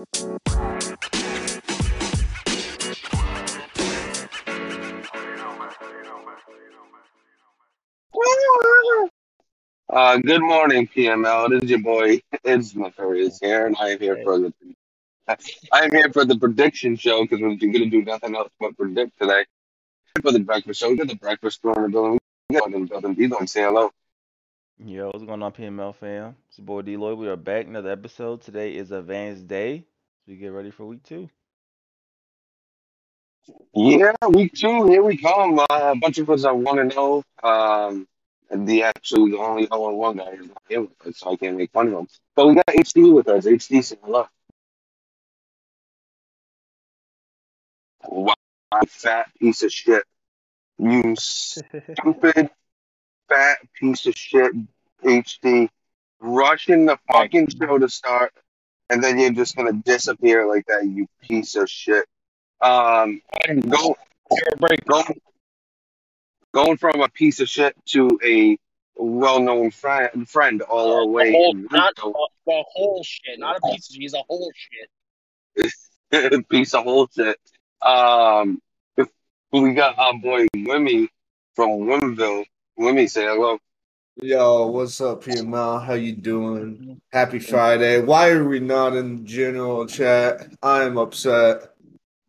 Uh, good morning, PML. It is your boy, it's Nefarious here, and I am here for the I am here for the prediction show because we're going to do nothing else but predict today. For the breakfast show, we got the breakfast crew in the building. We got in the building. D don't say hello. Yo, what's going on, PML fam? It's your boy D Lloyd. We are back another episode. Today is Advanced Day. So we get ready for week two. Yeah, week two, here we come. Uh, a bunch of us I want to know. Um, the actually the only 0 1 guy is not here with us, so I can't make fun of him. But we got HD with us. HD, say hello. Wow, fat piece of shit. You stupid fat piece of shit, HD. Rushing the fucking show to start, and then you're just gonna disappear like that, you piece of shit. Um, go, go, going from a piece of shit to a well-known friend, friend all the way. The whole, not Rico. the whole shit, not a piece of shit. He's a whole shit. A piece of whole shit. Um, we got our boy Wimmy from Wimville. Wimmy, say hello. Yo, what's up, PML? How you doing? Happy Friday. Why are we not in general chat? I am upset.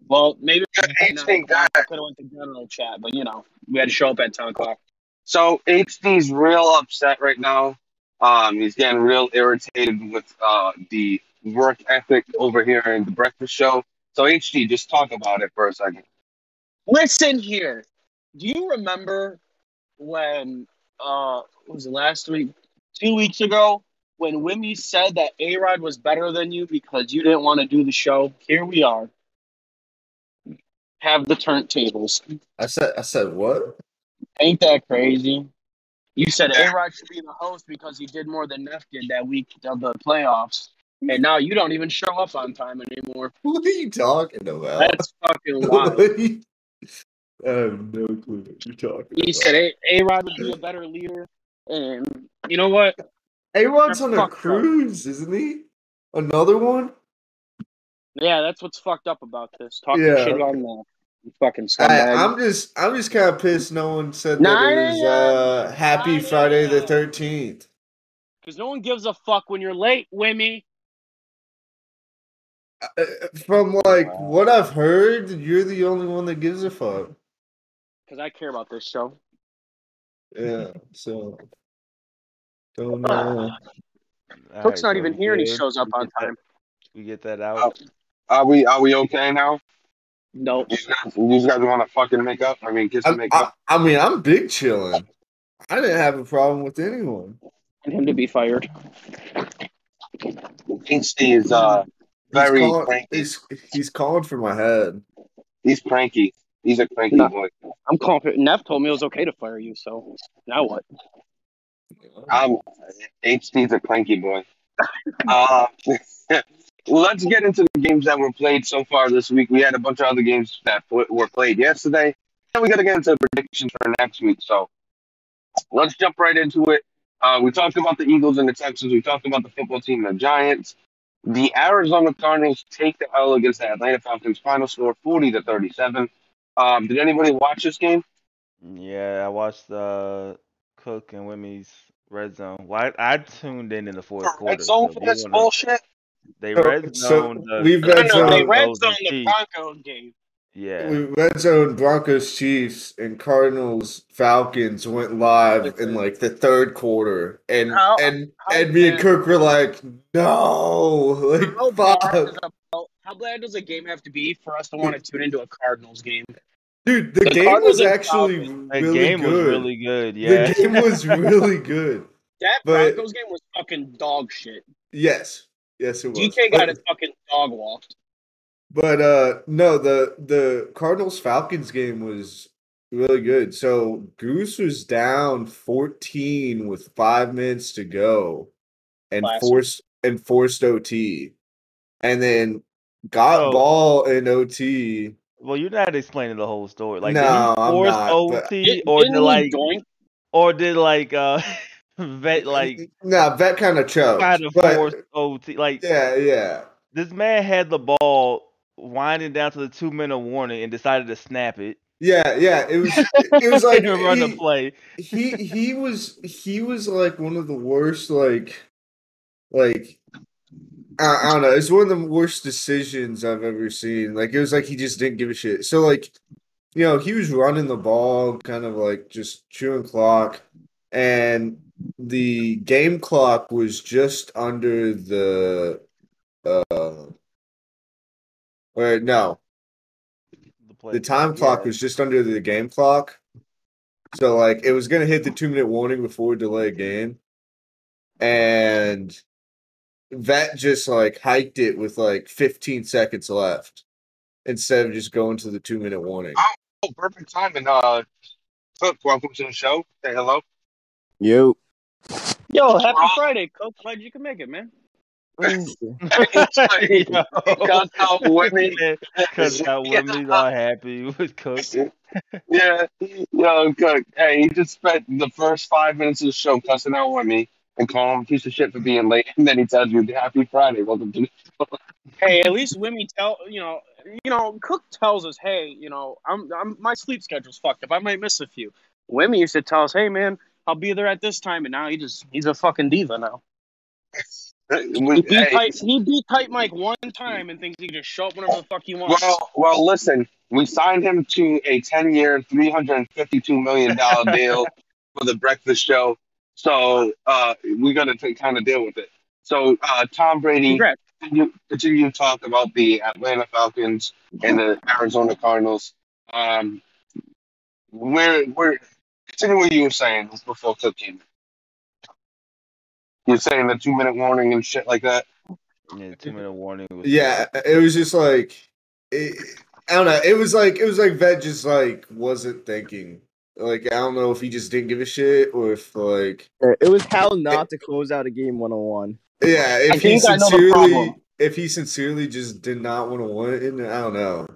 Well, maybe Got no, HD guy. I could have went to general chat, but you know, we had to show up at ten o'clock. So HD's real upset right now. Um, he's getting real irritated with uh the work ethic over here in the breakfast show. So HD, just talk about it for a second. Listen here. Do you remember when uh what was it last week? Two weeks ago when Wimmy said that A Rod was better than you because you didn't want to do the show? Here we are. Have the turntables. I said I said what? Ain't that crazy? You said A Rod should be the host because he did more than Neff did that week of the playoffs. And now you don't even show up on time anymore. What are you talking about? That's fucking wild. I have no clue what you're talking He said A Rod would be a better leader. And you know what? A Rod's on a Fucked up. cruise, isn't he? Another one? Yeah, that's what's fucked up about this. Talking Yeah. shit on the fucking I. I'm just I'm just kind of pissed no one said that it was uh, Happy Friday the 13th. Because no one gives a fuck when you're late, Wimmy. Uh, From like what I've heard, you're the only one that gives a fuck. Because I care about this show. Yeah, so don't know. All Cook's right, not even we here and he shows up on time. We get that out. Are we are we okay now? No. You guys, you guys want to fucking make up? I mean, kiss and I, make I, up. I mean, I'm big chilling. I didn't have a problem with anyone. And him to be fired. HD is uh He's very calling, cranky. he's, he's calling for my head. He's cranky. He's a cranky boy. I'm confident. Neff told me it was okay to fire you, so now what? Um, HD's a cranky boy. uh, let's get into the games that were played so far this week. We had a bunch of other games that were played yesterday. And we got to get into the predictions for next week. So let's jump right into it. Uh, we talked about the Eagles and the Texans. We talked about the football team and the Giants. The Arizona Cardinals take the L against the Atlanta Falcons. Final score 40 to 37. Um, did anybody watch this game? Yeah, I watched uh, Cook and Wimmy's red zone. Why I tuned in in the fourth quarter. Red zone so for this wanna- bullshit? They red zone. the, we've red no, no, they zone- red Broncos zone the Chiefs. Broncos game. Yeah, We red zone Broncos Chiefs and Cardinals Falcons went live in like the third quarter, and How- and how and me and bad- Cook were like, no, like How bad, fuck, a, how bad does a game have to be for us to want to tune into a Cardinals game? dude. The, The game Cardinals was and actually Falcons. the really game good. was really good. Yeah, The game was really good. That But- Broncos game was fucking dog shit. Yes, yes, it was. DK got But- his fucking dog walked. But uh no, the the Cardinals Falcons game was really good. So Goose was down 14 with 5 minutes to go and Classic. forced and forced OT. And then got Oh. ball in OT. Well, you're not explaining the whole story. Like, No, did he I'm force not, OT, Did, or didn't did he like, doink? or did like uh, vet like Nah, that kind of choked. kind of but force OT? Like, yeah, yeah. this man had the ball winding down to the two minute warning and decided to snap it. Yeah, yeah. It was it was like and run the play. he he was he was like one of the worst like like I, I don't know. It's one of the worst decisions I've ever seen. Like it was like he just didn't give a shit. So like you know he was running the ball, kind of like just chewing clock, and the game clock was just under the uh or no The, play the time clock Yeah. was just under the game clock. So like it was gonna hit the two minute warning before we delay a game. And that just like hiked it with like 15 seconds left instead of just going to the two minute warning. Oh, perfect timing. Uh, Cook, welcome to the show. Say hello. Yo. Yo, happy Wrong. Friday, Coach. Glad you can make it, man. It's like, he got out with me. Because out with me, all happy with Cook. Yeah, yo, Cook. Hey, he just spent the first five minutes of the show cussing out with me and call him a piece of shit for being late, and then he tells you, "Happy Friday, welcome to." The Hey, at least Wimmy tell you know, you know, Cook tells us, hey, you know, I'm, I'm my sleep schedule's fucked up. I might miss a few. Wimmy used to tell us, hey, man, I'll be there at this time, and now he just he's a fucking diva now. He beat Hey, tight, he beat tight Mike one time and thinks he can just show up whenever the fuck he wants. well, well, listen. We signed him to a ten-year, three hundred and fifty-two million dollar deal for the Breakfast Show. So uh, we got to kind of deal with it. So uh, Tom Brady Congrats. continue, continue to talk about the Atlanta Falcons and the Arizona Cardinals. Um, where where continue what you were saying before Cook came. in. You're saying the two minute warning and shit like that. Yeah, two minute warning. Was Yeah, it was just like it, I don't know. It was like it was like Vet just like wasn't thinking. Like I don't know if he just didn't give a shit or if like uh, It was how not to close out a game 101. yeah, if he I know the sincerely if he sincerely just did not want to win, I don't know. Yeah,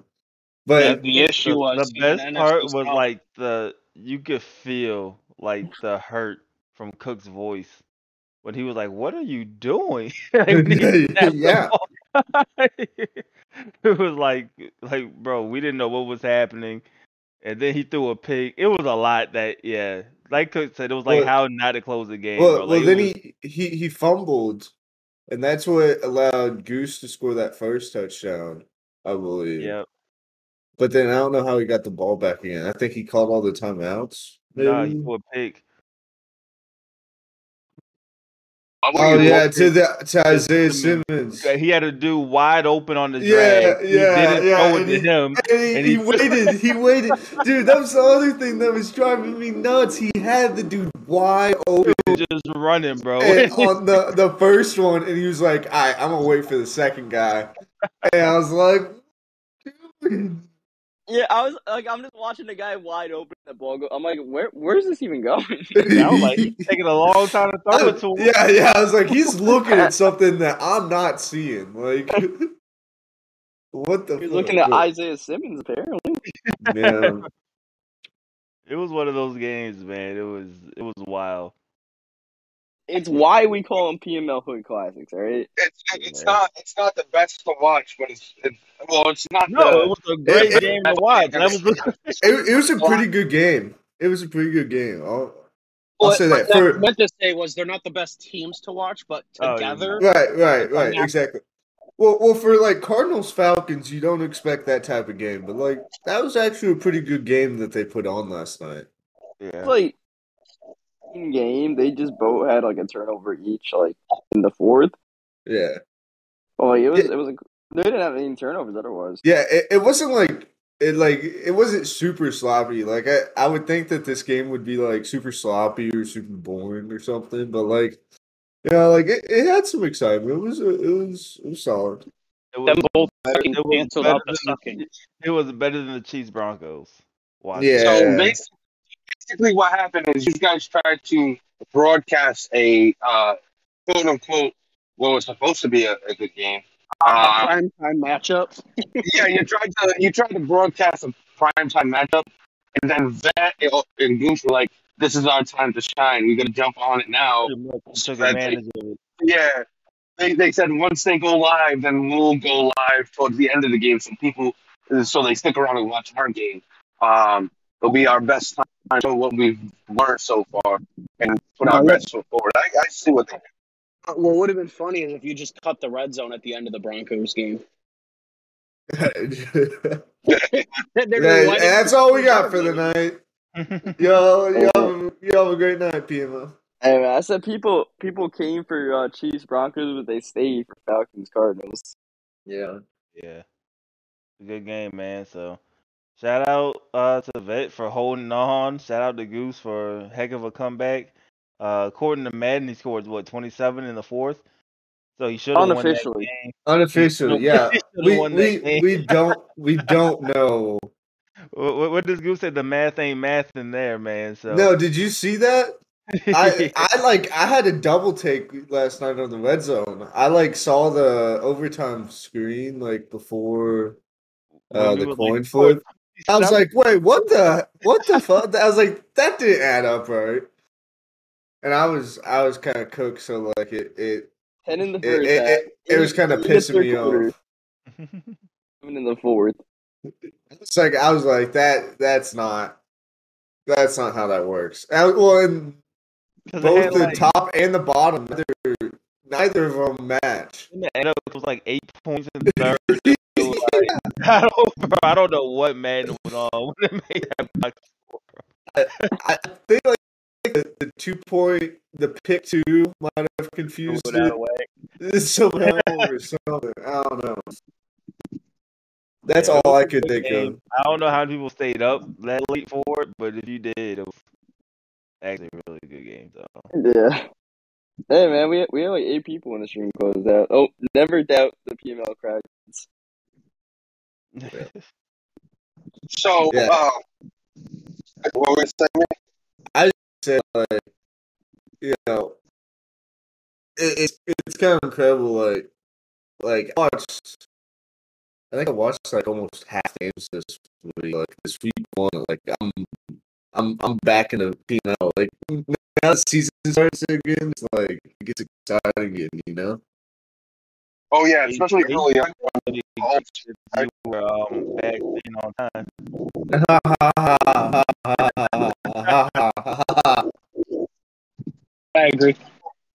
But the issue the, was the best part was scout. like the you could feel like the hurt from Cook's voice when he was like, "What are you doing?" like, when he snapped the yeah, it was like, like, bro, we didn't know what was happening, and then he threw a pick. It was a lot that, yeah, like Cook said, it was like Well- how not to close the game. well, bro. well then was- he, he he fumbled, and that's what allowed Goose to score that first touchdown, I believe. yeah, But then I don't know how he got the ball back again. I think he called all the timeouts. nah, he maybe? threw a pick. Oh yeah, to the to Isaiah Simmons. Simmons. He had a dude wide open on the Yeah, drag. He yeah, didn't yeah, throw it and to he- him. And he, And he he- waited. He waited, dude. That was the other thing that was driving me nuts. He had the dude wide open just running, bro. and on the the first one, and he was like, "All right, I'm gonna wait for the second guy." And I was like, dude. Yeah, I was like, I'm just watching the guy wide open. The ball go. I'm like, where where's this even going? I was like, he's taking a long time to throw it to him. yeah, yeah. I was like, he's looking at something that I'm not seeing. Like, what the? He's looking at Isaiah Simmons apparently. Yeah. It was one of those games, man. It was it was wild. It's why we call them PML Hood Classics, all right? It's, it's Yeah. not it's not the best to watch, but it's, it's well, it's not No, the it was a great it- game to watch. That was It, it was a pretty good game. It was a pretty good game. I'll, I'll What, say that what I meant to say was they're not the best teams to watch, but Oh, yeah. together, right, right, right, Yeah. exactly. Well, well, for like Cardinals Falcons, you don't expect that type of game, but like that was actually a pretty good game that they put on last night. Yeah. like in game, they just both had like a turnover each, like in the fourth. Yeah, Oh, like, it was Yeah. it was a, they didn't have any turnovers otherwise. yeah. It, it wasn't like it like it wasn't super sloppy. Like I, I would think that this game would be like super sloppy or super boring or something, but like. You know, like it, it had some excitement. It was, it was, it was solid. It was, both better, it was canceled out the than sucking. the, it was better than the Chiefs Broncos. Watch Yeah. So basically, basically, what happened is you guys tried to broadcast a uh, quote unquote what was supposed to be a, a good game. Uh, prime time matchup. yeah, you tried to you tried to broadcast a prime time matchup, and then that and Goose were like, "This is our time to shine. We got to jump on it now." Pretty much took Spread advantage of it. Yeah, they, they said once they go live, then we'll go live towards the end of the game, so people so they stick around and watch our game. Um, it'll be our best time to show what we've learned so far and put our best foot forward. I, I see what they What would have been funny is if you just cut the red zone at the end of the Broncos game. Yeah, that's all we got for the night. Yo, yo, you have a great night, PMO. Hey man, I said people people came for uh, Chiefs Broncos, but they stayed for Falcons Cardinals. Yeah. Yeah. Good game, man. So shout out uh to Vet for holding on. Shout out to Goose for a heck of a comeback. Uh according to Madden, he scored what, twenty seven in the fourth? So he should have won that Unofficially. game. Unofficially, yeah. He should've We that we, game. we don't we don't know. What, what- what does Goose say? The math ain't math in there, man. So No, did you see that? I I like I had a double take last night on the red zone. I like saw the overtime screen like before uh, the coin like, flip. I was like, wait, what the what the fuck? I was like, that didn't add up right. And I was I was kind of cooked, so like it it Ten in the it, first it, half. it, it was kind of eight in the pissing me quarter, off. Seven in the fourth. It's like I was like that. That's not. That's not how that works. And, well, and 'Cause they both the like- top and the bottom, neither, neither of them match. Didn't end up it was like eight points in the third. So, like, I don't, bro, I don't know what Madden was on when they made that box score. I think like the, the two point, the pick two might have confused it away. somehow or something. I don't know. That's Yeah, all I could think game. of. I don't know how people stayed up that late for it, but if you did, it was actually a really good game. though. Yeah. Hey man, we we had like eight people in the stream closed out. Oh, never doubt the PML crowd. So, Yeah. uh, what were we saying? Said like, you know, it, it's it's kind of incredible. Like, like I watched. I think I watched like almost half the games this week. Like this week one, like I'm, I'm, I'm back in the P and L. Like now the season starts again, it's like it gets exciting again. You know. Oh yeah, especially Eight- early on. Really Oh, good you um, back in on time. I agree.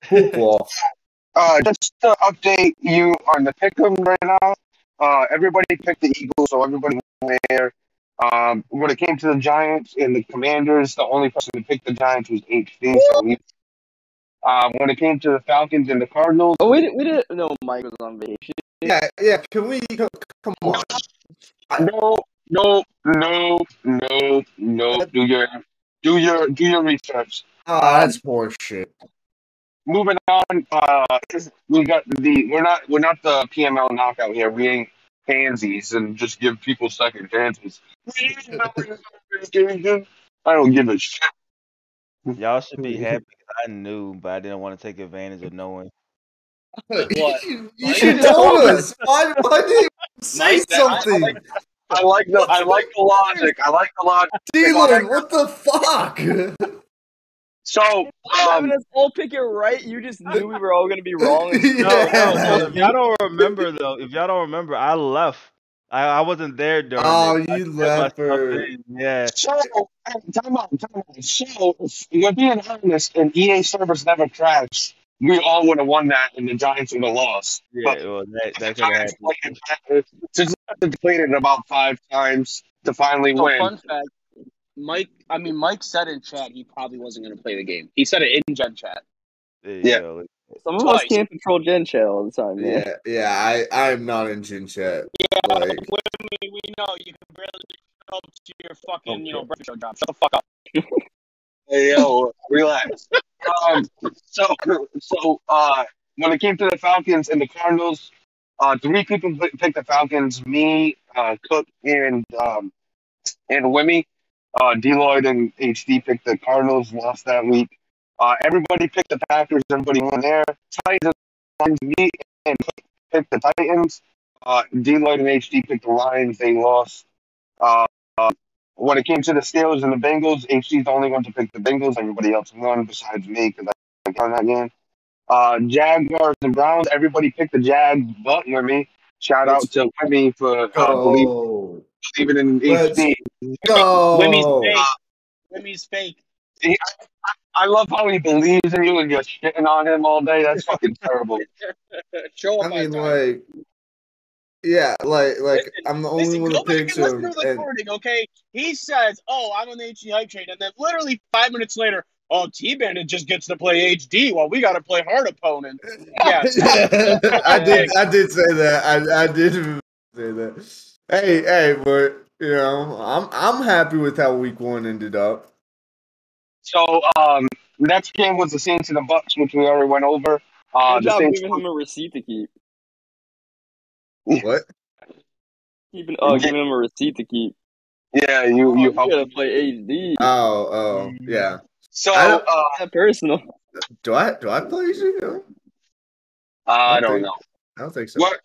Football. Uh, just to update you on the pick'em right now. Uh, everybody picked the Eagles, so everybody went there. Um, when it came to the Giants and the Commanders, the only person who picked the Giants was HD. So we, um, when it came to the Falcons and the Cardinals, Oh, we didn't we didn't know Mike was on vacation. Yeah, yeah. Can we come, come on? no, no, no, no, no. Do your, do your, do your research. Oh, that's bullshit. moving on, uh, we got the we're not we're not the PML knockout here. We ain't pansies and just give people second chances. I don't give a shit. Y'all should be happy 'cause I knew, but I didn't want to take advantage of knowing. What? you you should have told us. Why? Why didn't you say Mike, that- I- something, I like the I like the logic. I like the logic. Dylan? What the fuck? So Having um, us all pick it right, you just knew we were all gonna be wrong. No, no, no. If y'all don't remember though, if y'all don't remember, I left. I, I wasn't there during. Oh, it. I you kept left myself her. in. Yeah. so time out, time out. So if we're being honest, and EA servers never crashed. We all would have won that, and the Giants would have lost. Yeah, well, that that could have Giants happened. played it- Just played it about five times to finally So win. fun fact, Mike. I mean, Mike said in chat he probably wasn't going to play the game. He said it in Gen chat. Yeah. well, Some of us can't control Gen Chat all the time, man. Yeah, yeah. I I'm not in Gen Chat. Yeah, Like, we, we know you can barely show up to your fucking, you know, Okay. breakfast show job. Shut the fuck up. Hey, yo, relax. um, so, so uh, when it came to the Falcons and the Cardinals, uh, three people pi- picked the Falcons. Me, uh, Cook, and um, and Wimmy. Uh, Deloitte and HD picked the Cardinals. Lost that week. Uh, everybody picked the Packers. Everybody won there. Titans, me, and Cook picked the Titans. Uh, Deloitte and HD picked the Lions. They lost. Uh, uh, when it came to the Steelers and the Bengals, HD's the only one to pick the Bengals. Everybody else won besides me because I got that game. Uh, Jaguars and Browns. Everybody picked the Jags, but with me. Shout out Let's to Wimmy for uh, believe, go. believing in Let's HD. Wimmy's Go. fake. Wimmy's fake. I love how he believes in you and you're shitting on him all day. That's fucking terrible. Show I up mean, on time. like, yeah, like, like Listen, I'm the only Listen, one go who picks and listen him. to the And recording, okay? He says, "Oh, I'm on the HD hype train," and then literally five minutes later, "Oh, T Bandit just gets to play HD while we got to play hard opponent." yeah. I did, I did say that. I, I did say that. Hey, hey, but you know, I'm, I'm happy with how Week One ended up. So, um, next game was the Saints and the Bucks, which we already went over. Uh, Good the job Saints. giving him a receipt to keep. What? Keeping, oh, giving him a receipt to keep. Yeah, you Oh, you you gotta play HD. Oh, oh, yeah. So, I uh, don't- Not personal. Do I, do I play you? I don't know. I don't think so. What?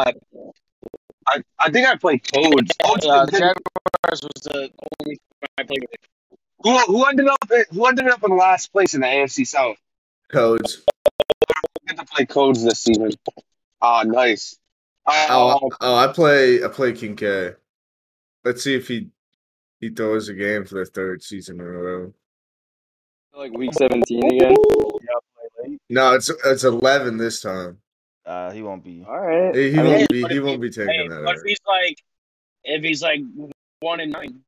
I, I think I played Codes. Codes Uh, did- Jaguars was the only I played with. who, who ended up who ended up in last place in the AFC South? Codes. We get to play Codes this season. Ah, nice. Uh, Oh, oh, I play, I play King K. Let's see if he, he throws a game for the third season in a row. Like week 17 again. No, it's it's eleven this time. Uh, he won't be. All right. He, he I mean, won't be. He won't be taking Hey, that. but if he's like, if he's like one and nine,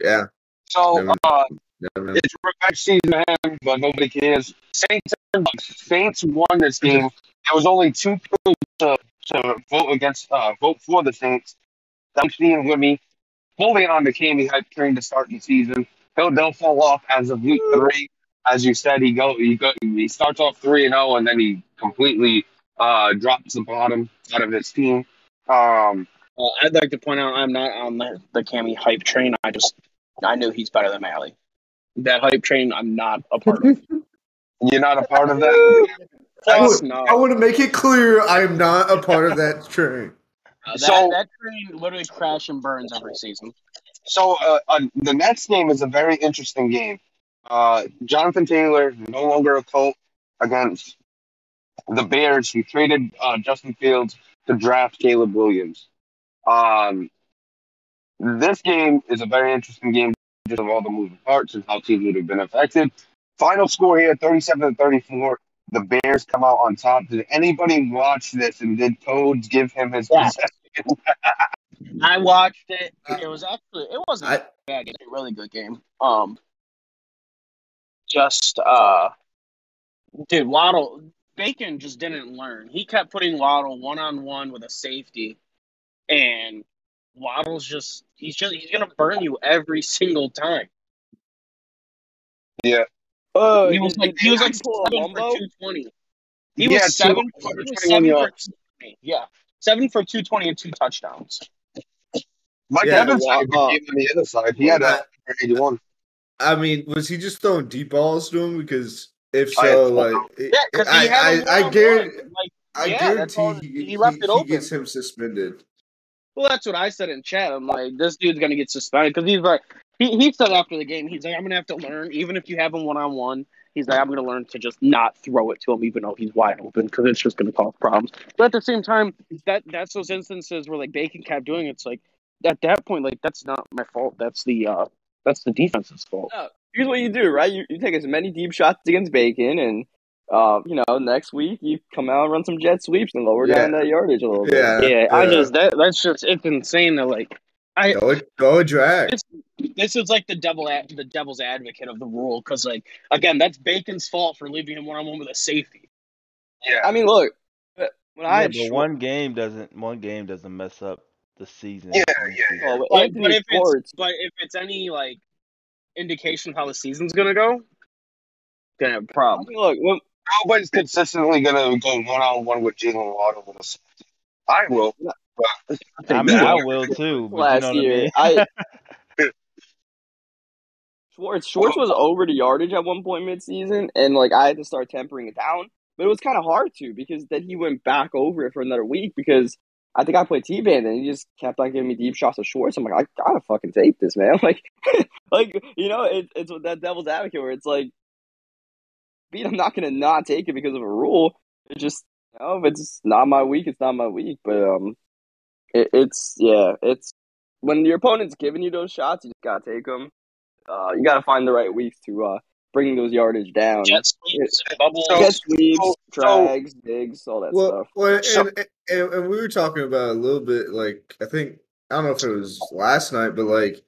Yeah, so Never- uh, never it's revenge season to him, but nobody cares. Saints. Saints won this game. There was only two people to, to vote against, uh, vote for the Saints. Dempsey and Wimmy fully on the Cammy hype train to start the season. He'll they'll fall off as of week three. As you said, he go he go he starts off three and zero, and then he completely uh drops the bottom out of his team. Um, uh, I'd like to point out I'm not on the the Cammy hype train. I just I knew he's better than Mally. That hype train, I'm not a part of. you're not a part of that. Plus, I, no. I want to make it clear I am not a part of that train. Uh, that, So- that train literally crashes and burns every season. So uh, uh, the next game is a very interesting game. Uh, Jonathan Taylor no longer a Colt against the Bears, who traded uh, Justin Fields to draft Caleb Williams. Um, this game is a very interesting game just of all the moving parts and how teams would have been affected. Final score here, 37 to 34. The Bears come out on top. Did anybody watch this and did Toads give him his Yeah. possession? I watched it. It was actually it wasn't I- a bad. It was a really good game. Um, just uh, dude, Waddle Bacon just didn't learn. He kept putting Waddle one on one with a safety, and Waddle's just he's just he's gonna burn you every single time. Yeah. Oh, he was like he was like pull seven for two twenty. He Yeah, was seven. two- he was seven for 220. Yeah, seven for two twenty and two touchdowns. Mike Yeah, Evans had uh, game on the other side. He had a 81. I mean, was he just throwing deep balls to him? Because if I- so, like, Yeah, because I, he had I, him I guarantee, Like, I Yeah, that's all- guarantee he he, left he, it he open. gets him suspended. Well, that's what I said in chat. I'm like, this dude's gonna get suspended because he's like, he, he said after the game, he's like, I'm gonna have to learn, even if you have him one on one. He's like, I'm gonna learn to just not throw it to him, even though he's wide open, because it's just gonna cause problems. But at the same time, that that's those instances where like Bacon kept doing it. It's like at that point, like that's not my fault. That's the uh, that's the defense's fault. No, here's what you do, right? You, you take as many deep shots against Bacon, and uh, you know, next week you come out and run some jet sweeps and lower Yeah. down that yardage a little bit. Yeah, Yeah, I just that that's just it's insane that like I Go, go a drag. It's- this is like the devil ad, the devil's advocate of the rule because like again that's Bacon's fault for leaving him one on one with a safety. Yeah. I mean, look, when Yeah, had but Schwartz- one game doesn't one game doesn't mess up the season. Yeah, yeah, yeah. oh, But, but if it's but if it's any like indication of how the season's gonna go, gonna have a I problem. mean, look, when, Nobody's consistently going to go one on one with Jalen Waddle with a safety. I will. But I mean, I will too. But you last know what I year, mean? I Schwartz Schwartz was over the yardage at one point mid-season, and like I had to start tempering it down. But it was kind of hard to because then he went back over it for another week because I think I played T band and he just kept on giving me deep shots of Schwartz. I'm like, I gotta fucking take this, man. Like, like you know, it, it's with that devil's advocate where it's like beat. I'm not gonna not take it because of a rule. It's just you know, if it's not my week, it's not my week. But um, it, it's yeah, it's when your opponent's giving you those shots, you just gotta take them. Uh, you gotta find the right weeks to uh bring those yardage down. Jet sweeps, bubbles. So- Jet sweeps, so- drags, digs, all that Well, stuff. well, and, So- and and we were talking about a little bit. Like I think I don't know if it was last night, but like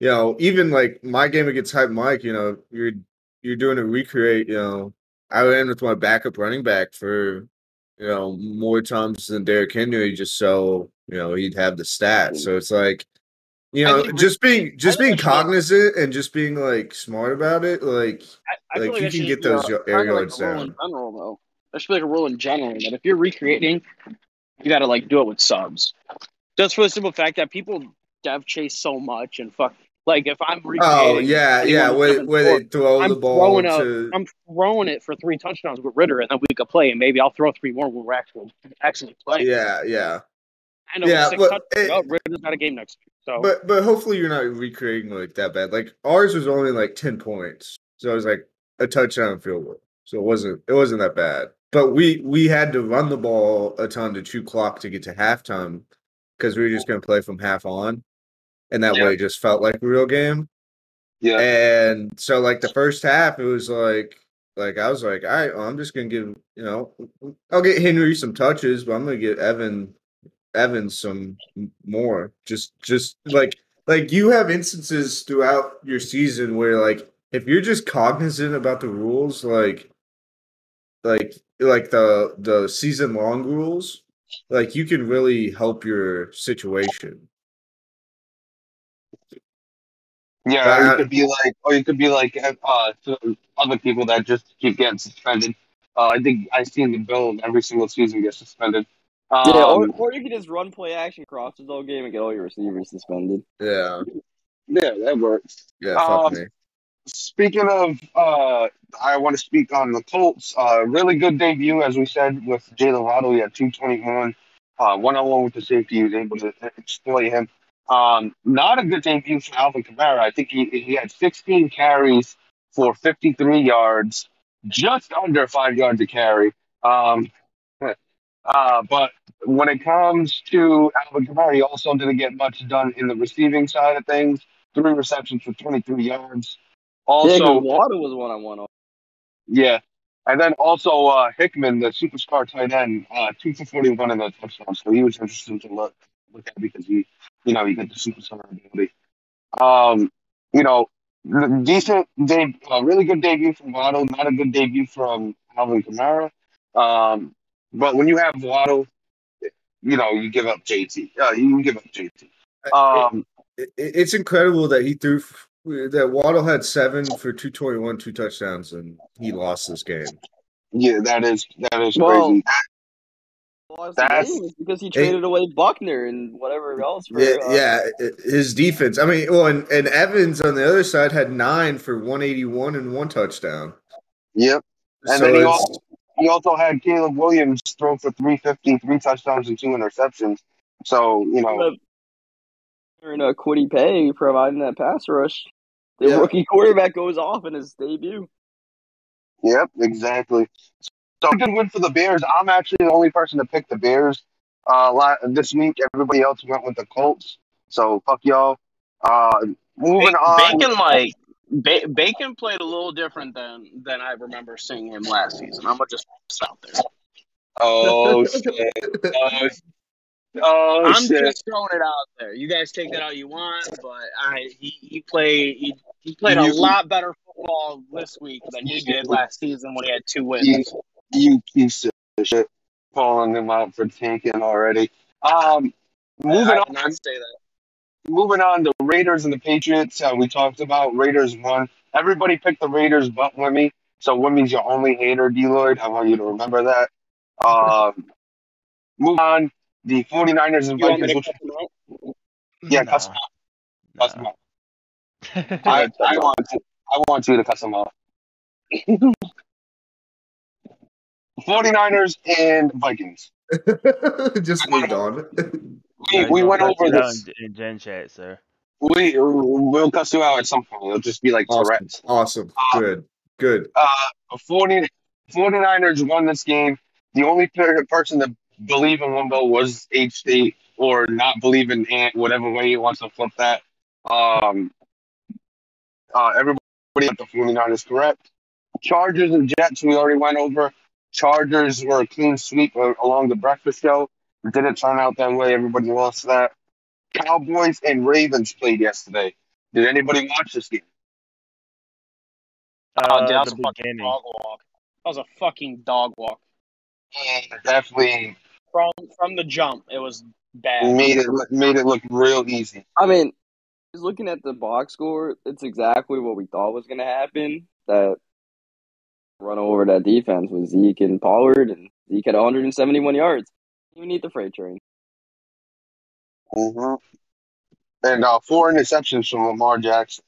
you know, even like my game against Hype Mike, you know, you're you're doing a recreate. You know, I ran with my backup running back for you know more times than Derrick Henry, just so you know he'd have the stats. So it's like. You know, just being just being cognizant and just being like smart about it, like I, I Like, like you can get a- those y- air yards a in down. general, though. There should be like a rule in general that if you're recreating, you got to like do it with subs. Just for the simple fact that people dev chase so much and fuck. Like if I'm oh, recreating, oh yeah, yeah, where, where they throw I'm the ball throwing to I'm throwing it for three touchdowns with Ritter, and then we could play, and maybe I'll throw three more when we're actually actually playing. yeah, yeah. I know Yeah, six but touchdowns. it- oh, Ritter's got a game next year. so But but hopefully you're not recreating like that bad. Like ours was only like ten points, so it was like a touchdown field goal. So it wasn't it wasn't that bad. But we we had to run the ball a ton to chew clock to get to halftime because we were just gonna play from half on, and that Yeah. way it just felt like a real game. Yeah. And so like the first half, it was like like I was like, all right, well, I'm just gonna give you know I'll get Henry some touches, but I'm gonna get Evan Evans some more. Just just like like you have instances throughout your season where like if you're just cognizant about the rules, like like like the the season long rules, like you can really help your situation. Yeah, or you could be like, or you could be like uh, other people that just keep getting suspended. Uh, I think I seen the bill every single season get suspended. Um, yeah, or, or you can just run play action crosses all game and get all your receivers suspended. Yeah, yeah, that works. yeah, fuck Um, me. Speaking of, uh, I want to speak on the Colts. Uh, really good debut, as we said, with Jalen Waddle. He had 221, uh, one on one with the safety. He was able to exploit him. Um, not a good debut for Alvin Kamara. I think he, he had 16 carries for 53 yards, just under five yards a carry. Um, uh, but when it comes to Alvin Kamara, he also didn't get much done in the receiving side of things. Three receptions for 23 yards. yeah, Also, 'cause Waddle was one on one. yeah. And then also uh, Hickman, the superstar tight end, uh, two for 41 in the touchdown. So he was interesting to look look at because he, you know, he got the superstar ability. Um, you know, decent, de- uh, really good debut from Waddle. Not a good debut from Alvin Kamara. Um, but when you have Waddle, you know, you give up JT. Uh, you can give up JT. Um, It, it- it's incredible that he threw that Waddle had seven for 221, two touchdowns, and he lost this game. yeah, that is that is Well, crazy. Lost the That's- game because he traded away Buckner and whatever else. For, Yeah, uh, yeah, it- his defense. I mean, well, and, and Evans on the other side had nine for 181 and one touchdown. Yep. And so then he also, he also had Caleb Williams throw for 350, three touchdowns and two interceptions. So, you know, and uh, Quiddy Pay providing that pass rush. The Yeah. rookie quarterback goes off in his debut. yep, exactly. So, good win for the Bears. I'm actually the only person to pick the Bears uh, this week. Everybody else went with the Colts. So, fuck y'all. Uh, moving on. Bacon like ba- Bacon played a little different than than I remember seeing him last season. I'm gonna just put this out there. Oh, shit. Oh, oh I'm shit. just throwing it out there. You guys take that how you want, but I he, he played he, he played a lot better football this week than he did last season when he had two wins. You, you piece of shit. Calling him out for tanking already. Um, moving I on. not say that. Moving on to Raiders and the Patriots. Uh, we talked about Raiders won. Everybody picked the Raiders but Wimmy. So Wimmy's your only hater, Deloitte. I want you to remember that. Um, move on. The 49ers and You Vikings. Which, cut him out? yeah, Nah, cuss them out. Cuss them I, I, want to, I want you to cuss them out. 49ers and Vikings. just moved on. We, we went over this. in, in Gen Chat, sir. We, we'll cuss you out at some point. It'll just be like awesome. Tourette's. Awesome. Good. Good. Uh, 40, 49ers won this game. The only person to believe in Limbo was H State, or not believe in Ant, whatever way he wants to flip that. Um, uh, everybody at the 49ers correct. Chargers and Jets, we already went over. Chargers were a clean sweep along the breakfast show. It didn't turn out that way. Everybody lost that. Cowboys and Ravens played yesterday. Did anybody watch this game? Oh, Uh, dude, that was the a fucking beginning. dog walk. That was a fucking dog walk. Definitely From from the jump, it was bad. made it look- made it look real easy. I mean, just looking at the box score, it's exactly what we thought was going to happen. That run over that defense with Zeke and Pollard, and Zeke had 171 yards. You need the freight train. hmm And uh, four interceptions from Lamar Jackson.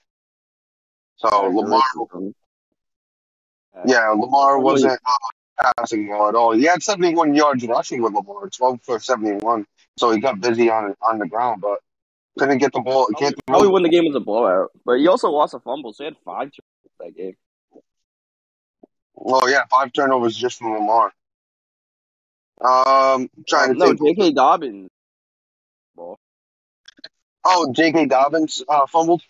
So Lamar, yeah, Lamar wasn't uh, passing well at all. He had 71 yards rushing with Lamar, 12 for 71. So he got busy on on the ground, but couldn't get the ball. Can't probably won the game with a blowout, but he also lost a fumble, so he had five turnovers that game. Well, yeah, five turnovers just from Lamar. Um, trying to no, think. J.K. Dobbins. Ball. Oh, J.K. Dobbins uh, fumbled.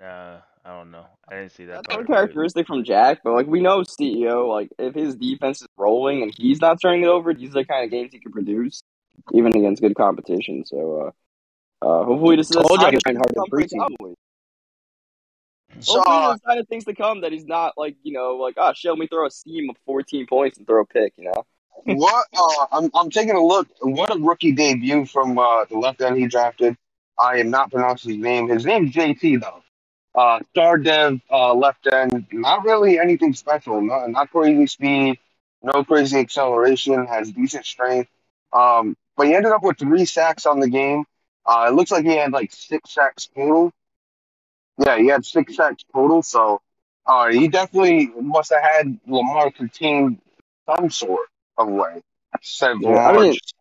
Nah, I don't know. I didn't see that That's part. but- uncharacteristic from Jack, but like we know CEO, like if his defense is rolling and he's not turning it over, these are the kind of games he can produce, even against good competition. So, uh, uh, hopefully this is a Told you sign I'd of be hard to Hopefully uh, a sign of things to come that he's not like you know like oh show me throw a seam of 14 points and throw a pick, you know. what? Uh, I'm I'm taking a look. What a rookie debut from uh, the left end he drafted. I am not pronouncing his name. His name's JT though. Uh, star dev, uh, left end. Not really anything special. Not, not crazy speed. No crazy acceleration. Has decent strength. Um, but he ended up with three sacks on the game. Uh, it looks like he had like six sacks total. Yeah, he had six sacks total. So, uh, he definitely must have had Lamar contained some sort of way. Said Yeah, I Lamar mean- just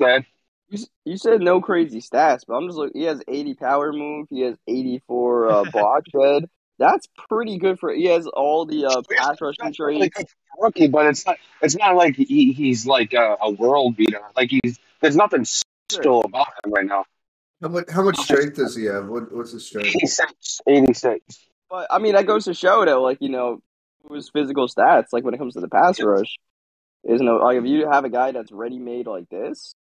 said. You, you said no crazy stats, but I'm just looking. He has 80 power move. He has 84 uh, block shed. That's pretty good for. He has all the uh, pass rushing That's really traits. a rookie, but it's not. It's not like he, he's like a, a world beater. Like he's there's nothing special about him right now. How much how much strength does he have? What what's his strength? 86, 86. But I mean, that goes to show that, like you know, his physical stats, like when it comes to the pass rush, is no like if you have a guy that's ready made like this,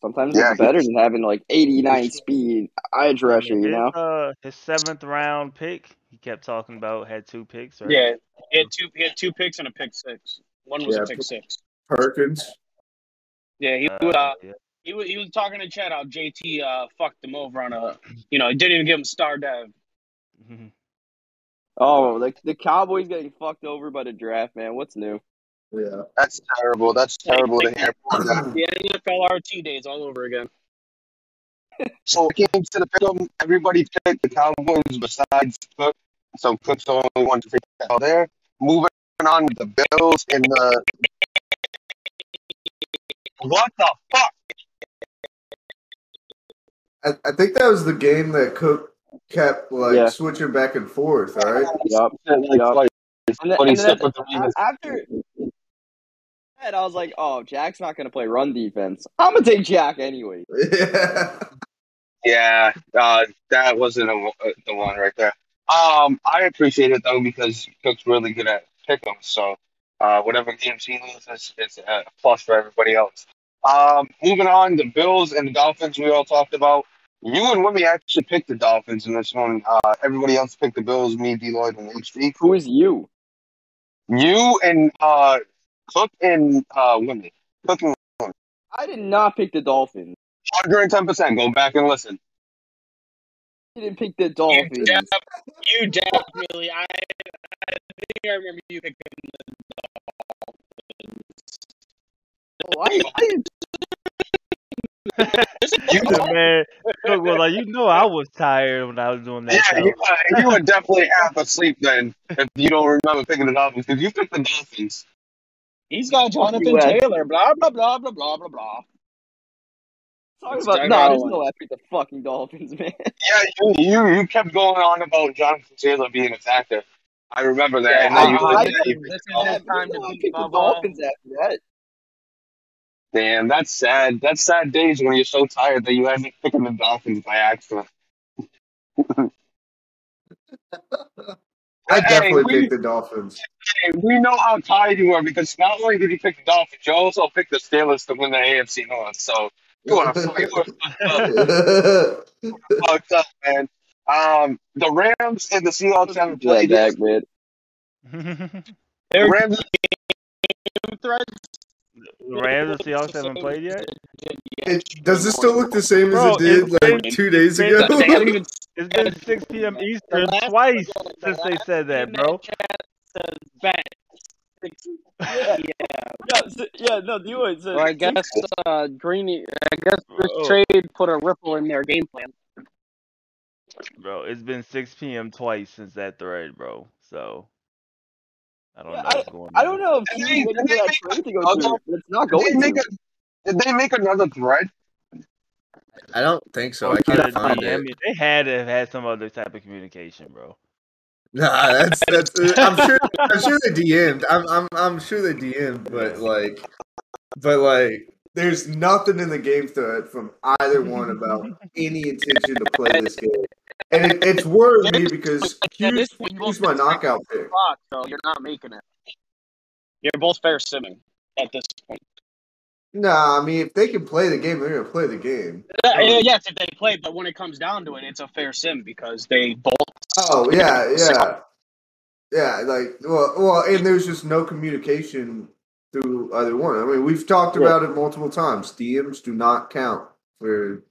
sometimes Yeah, it's better than having like 89 speed edge I rusher. You his, know, uh, his seventh round pick, he kept talking about had two picks, right? Yeah, he had two. He had two picks and a pick six. One was Yeah. a pick six. Perkins. Yeah, he Uh, was. Uh, yeah. He was. He was talking to Chad how JT uh fucked him over on a. You know, he didn't even give him star dev. oh, like the Cowboys getting fucked over by the draft, man. What's new? Yeah. That's terrible. That's terrible to hear. Poor. The NFL RT days all over again. So it came to the pick 'em. Everybody picked the Cowboys besides Cook. So Cook's the only one to pick out there. Moving on to the Bills and the. What the fuck? I, I think that was the game that Cook kept like Yeah. switching back and forth, all right? Yup. Like, Yup. like, And, then, and then stuck with the a- Ravens. after that, I was like, "Oh, Jack's not going to play run defense. I'm gonna take Jack anyway." Yeah. Yeah, uh, that wasn't a, uh, the one right there. Um, I appreciate it though because Cook's really good at pick 'em. So uh, whatever games he loses, it's a plus for everybody else. Um, moving on, the Bills and the Dolphins we all talked about. You and Wimmy actually picked the Dolphins in this one. Uh, everybody else picked the Bills. Me, Deloitte, and HV. Who is you? You and uh, Cook and uh, Wimmy. Cook and I did not pick the Dolphins. 110%. Go back and listen. I didn't pick the You, Dolphins. def- you definitely. I, I think I remember you picking. Oh, I, I didn't. The man, Cook was like, you know, I was tired when I was doing that. Yeah, show. you, uh, you were definitely half asleep then if you don't remember picking the Dolphins because you picked the Dolphins. He's got Jonathan you, Taylor. Blah blah blah blah blah blah blah. Talk about Doug no, there's Allen. no epic the fucking Dolphins, man. Yeah, you, you you kept going on about Jonathan Taylor being a factor. I remember that. Yeah, and then you I- I- looked at it, this is oh, his time to People beat pick the Bubba. Dolphins after that. Damn, that's sad. That's sad days when you're so tired that you end up picking the Dolphins by accident. I Hey, definitely we- picked the Dolphins. Hey, we know how tired you are because not only did you pick the Dolphins, you also picked the Steelers to win the AFC North. So you are you were fucked up, man. Um, the Rams and the Seahawks haven't played yet. Man. The Rams, Threads. The Rams and Seahawks haven't played yet. It- does this still look the same as Bro, it did like been- two days it's ago? been- They haven't even It's been 6 p.m. Eastern last- twice since they said that, bro. bet. Yeah. Yeah. Yeah, no, the one says Well, I guess uh, Greeny. I guess this Bro. trade put a ripple in their game plan. Bro, it's been 6 p.m. twice since that thread, bro. So I don't Yeah, know what's going. I don't know if Did teams they- did they that make trade to go another- through, but it's not did they make a, did they make another thread? I don't think so. I can't they- find I it. mean, they had to have had some other type of communication, bro. Nah, that's that's. I'm sure. I'm sure they DM'd. I'm I'm I'm sure they DM'd, but like, but like, there's nothing in the game thread from either one about any intention to play this game, and it, it's worried me because Q's, this point, you Q's my knockout pick. Clock, so you're not making it. You're both fair simming at this point. Nah, I mean, if they can play the game, they're gonna play the game. Uh, uh, yes, if they play, but when it comes down to it, it's a fair sim because they both. Oh yeah, yeah, yeah. Like, well, well, and there's just no communication through either one. I mean, we've talked Yeah. about it multiple times. DMs do not count for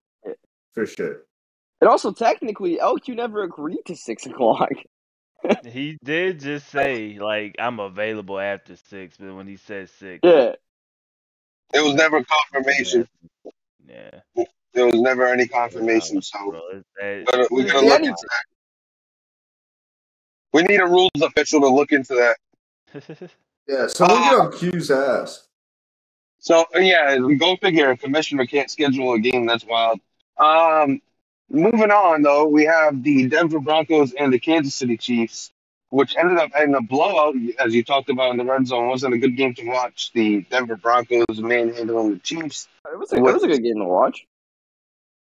for shit. And also, technically, LQ never agreed to six o'clock. He did just say like I'm available after six, but when he said six, Yeah, There was never confirmation. yeah, There was never any confirmation. So bro, it's that, we gotta, we Yeah, gotta look into that. We need a rules official to look into that. Yeah, someone get on Q's ass. So yeah, go figure. A commissioner can't schedule a game. That's wild. Um, moving on though, we have the Denver Broncos and the Kansas City Chiefs, which ended up in a blowout, as you talked about in the red zone. wasn't a good game to watch. The Denver Broncos manhandling the Chiefs. it was a, it was a good game to watch.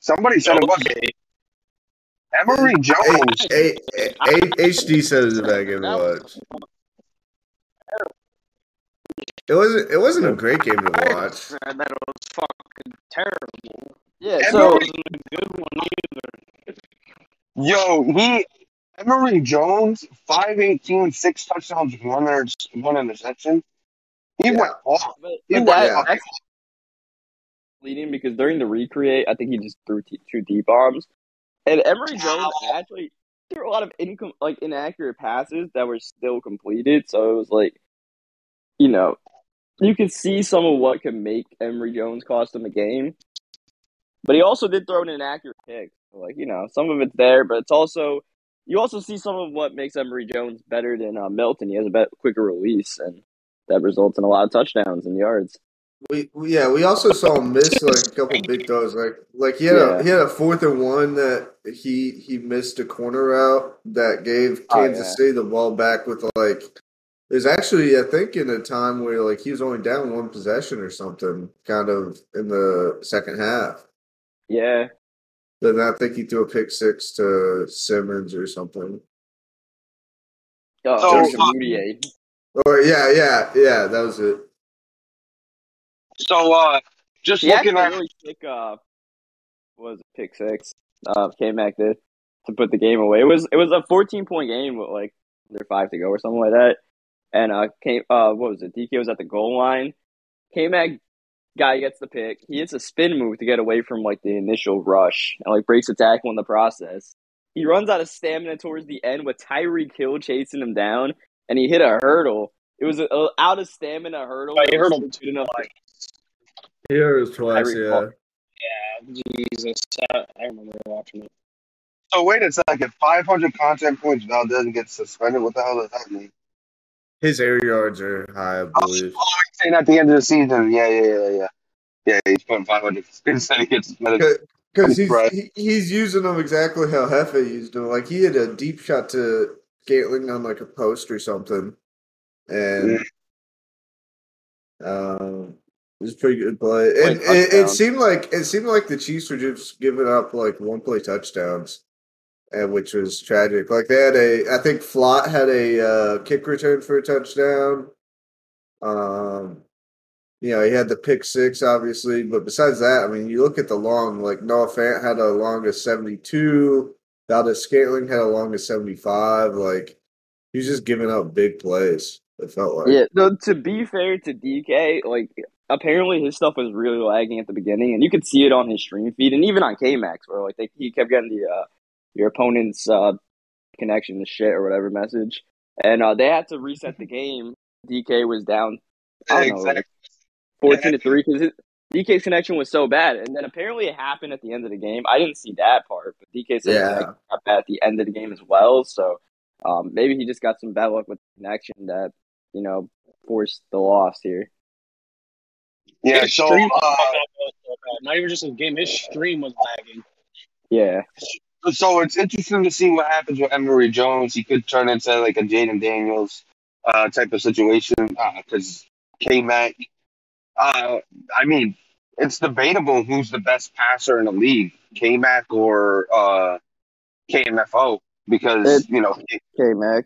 Somebody said it was. Emory Jones. A, a, a, HD said it was a bad game to watch. It wasn't. It wasn't a great game to watch. And that it was fucking terrible. Yeah, so wasn't a good one either. Yo, he Emory Jones, 5'18", six touchdowns, one one interception. He Yeah. went off. but, He but went that, off. that's leading because during the recreate, I think he just threw t- two deep bombs, and Emory Jones actually threw a lot of incom- like inaccurate passes that were still completed. So it was like, you know, you could see some of what could make Emory Jones cost him a game. But he also did throw an inaccurate pick. Like, you know, some of it's there, but it's also you also see some of what makes Emory Jones better than uh, Milton. He has a bet- quicker release, and that results in a lot of touchdowns and yards. We, yeah. We also saw him miss like a couple big throws. Like like he had Yeah. a he had a fourth and one that he he missed a corner route that gave Oh, Kansas yeah. City the ball back with like. There's actually I think in a time where like he was only down one possession or something, kind of in the second half. Yeah, Then I think he threw a pick six to Simmons or something. oh, So, Joseph uh, Moutier. Or yeah, yeah, yeah. That was it. So uh, just He looking at really kick uh, what was it pick six? Uh, K Mac did to put the game away. It was it was a 14 point game with like under five to go or something like that. And uh, came uh, what was it? DK was at the goal line. K Mac guy gets the pick. He hits a spin move to get away from like the initial rush and like breaks a tackle in the process. He runs out of stamina towards the end with Tyreek Hill chasing him down, and he hit a hurdle. It was a, a out of stamina hurdle. But he hurdled good enough. to- Here it twice. Tyreek Yeah. Hall. Yeah, Jesus. I I remember watching it. so wait a second, five hundred contact points now doesn't get suspended. What the hell does that mean? His air yards are high, I Oh, believe. oh, saying at the end of the season? Yeah, yeah, yeah, yeah. Yeah, he's putting 500 instead he gets. Because he's he, he's using them exactly how Hefe used them. Like he had a deep shot to Gatling on like a post or something, and um, it was pretty good play. And it, it seemed like it seemed like the Chiefs were just giving up like one play touchdowns, and which was tragic. Like they had a, I think Flott had a uh, kick return for a touchdown. Um, you know, he had the pick six, obviously, but besides that, I mean, you look at the long, like Noah Fant had a long of 72, Valdes-Scantling had a long of 75. Like, he's just giving up big plays, it felt like. Yeah, no, to be fair to DK, like apparently his stuff was really lagging at the beginning, and you could see it on his stream feed, and even on KMax, where like they, he kept getting the uh, your opponent's uh, connection to shit or whatever message, and uh, they had to reset the game. DK was down I don't know, Exactly. fourteen to three because DK's connection was so bad, and then apparently it happened at the end of the game. I didn't see that part, but DK said Yeah. it got bad at the end of the game as well. So um, maybe he just got some bad luck with the connection that you know forced the loss here. Yeah, His so stream uh, fucking up so bad. Not even just his game, his stream was lagging. Yeah, so it's interesting to see what happens with Emory Jones. He could turn into like a Jayden Daniels uh, type of situation because K Mac. Uh, I mean, it's debatable who's the best passer in the league, K Mac or uh, KMFO, because It- you know, okay, Mac.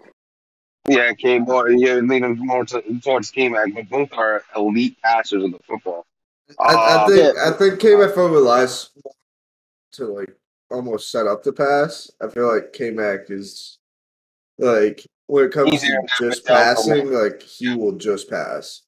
yeah, K more you're leaning more to, towards K Mac, but both are elite passers of the football. I, I Uh, think Yeah. I think KMFO relies to like almost set up the pass. I feel like K Mac is like when it comes Easier to to just passing, like he will just pass.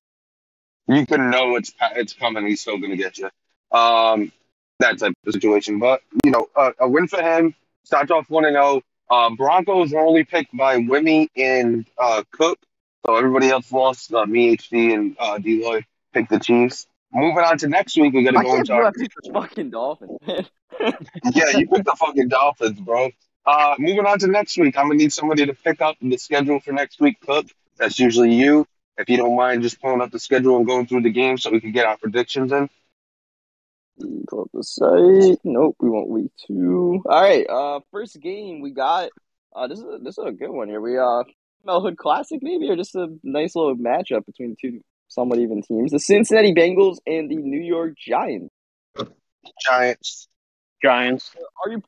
you can know it's it's coming. He's still going to get you. Um, that type of situation. But you know, uh, a win for him. Starts off one and zero. Uh, Broncos were only picked by Wimmy and uh, Cook, so everybody else lost. Uh, me, HD, and uh, D. Lloyd picked the Chiefs. Moving on to next week, we got to I go into our the fucking Dolphins, man. yeah, you picked the fucking Dolphins, bro. Uh, moving on to next week, I'm gonna need somebody to pick up the schedule for next week. Cook, that's usually you. If you don't mind, just pulling up the schedule and going through the game so we can get our predictions in. Pull up the site. Nope, we want week two. All right. Uh, first game we got. Uh, this is a, this is a good one here. We uh, Melhood Classic maybe, or just a nice little matchup between two somewhat even teams. The Cincinnati Bengals and the New York Giants. Giants. Giants. Are you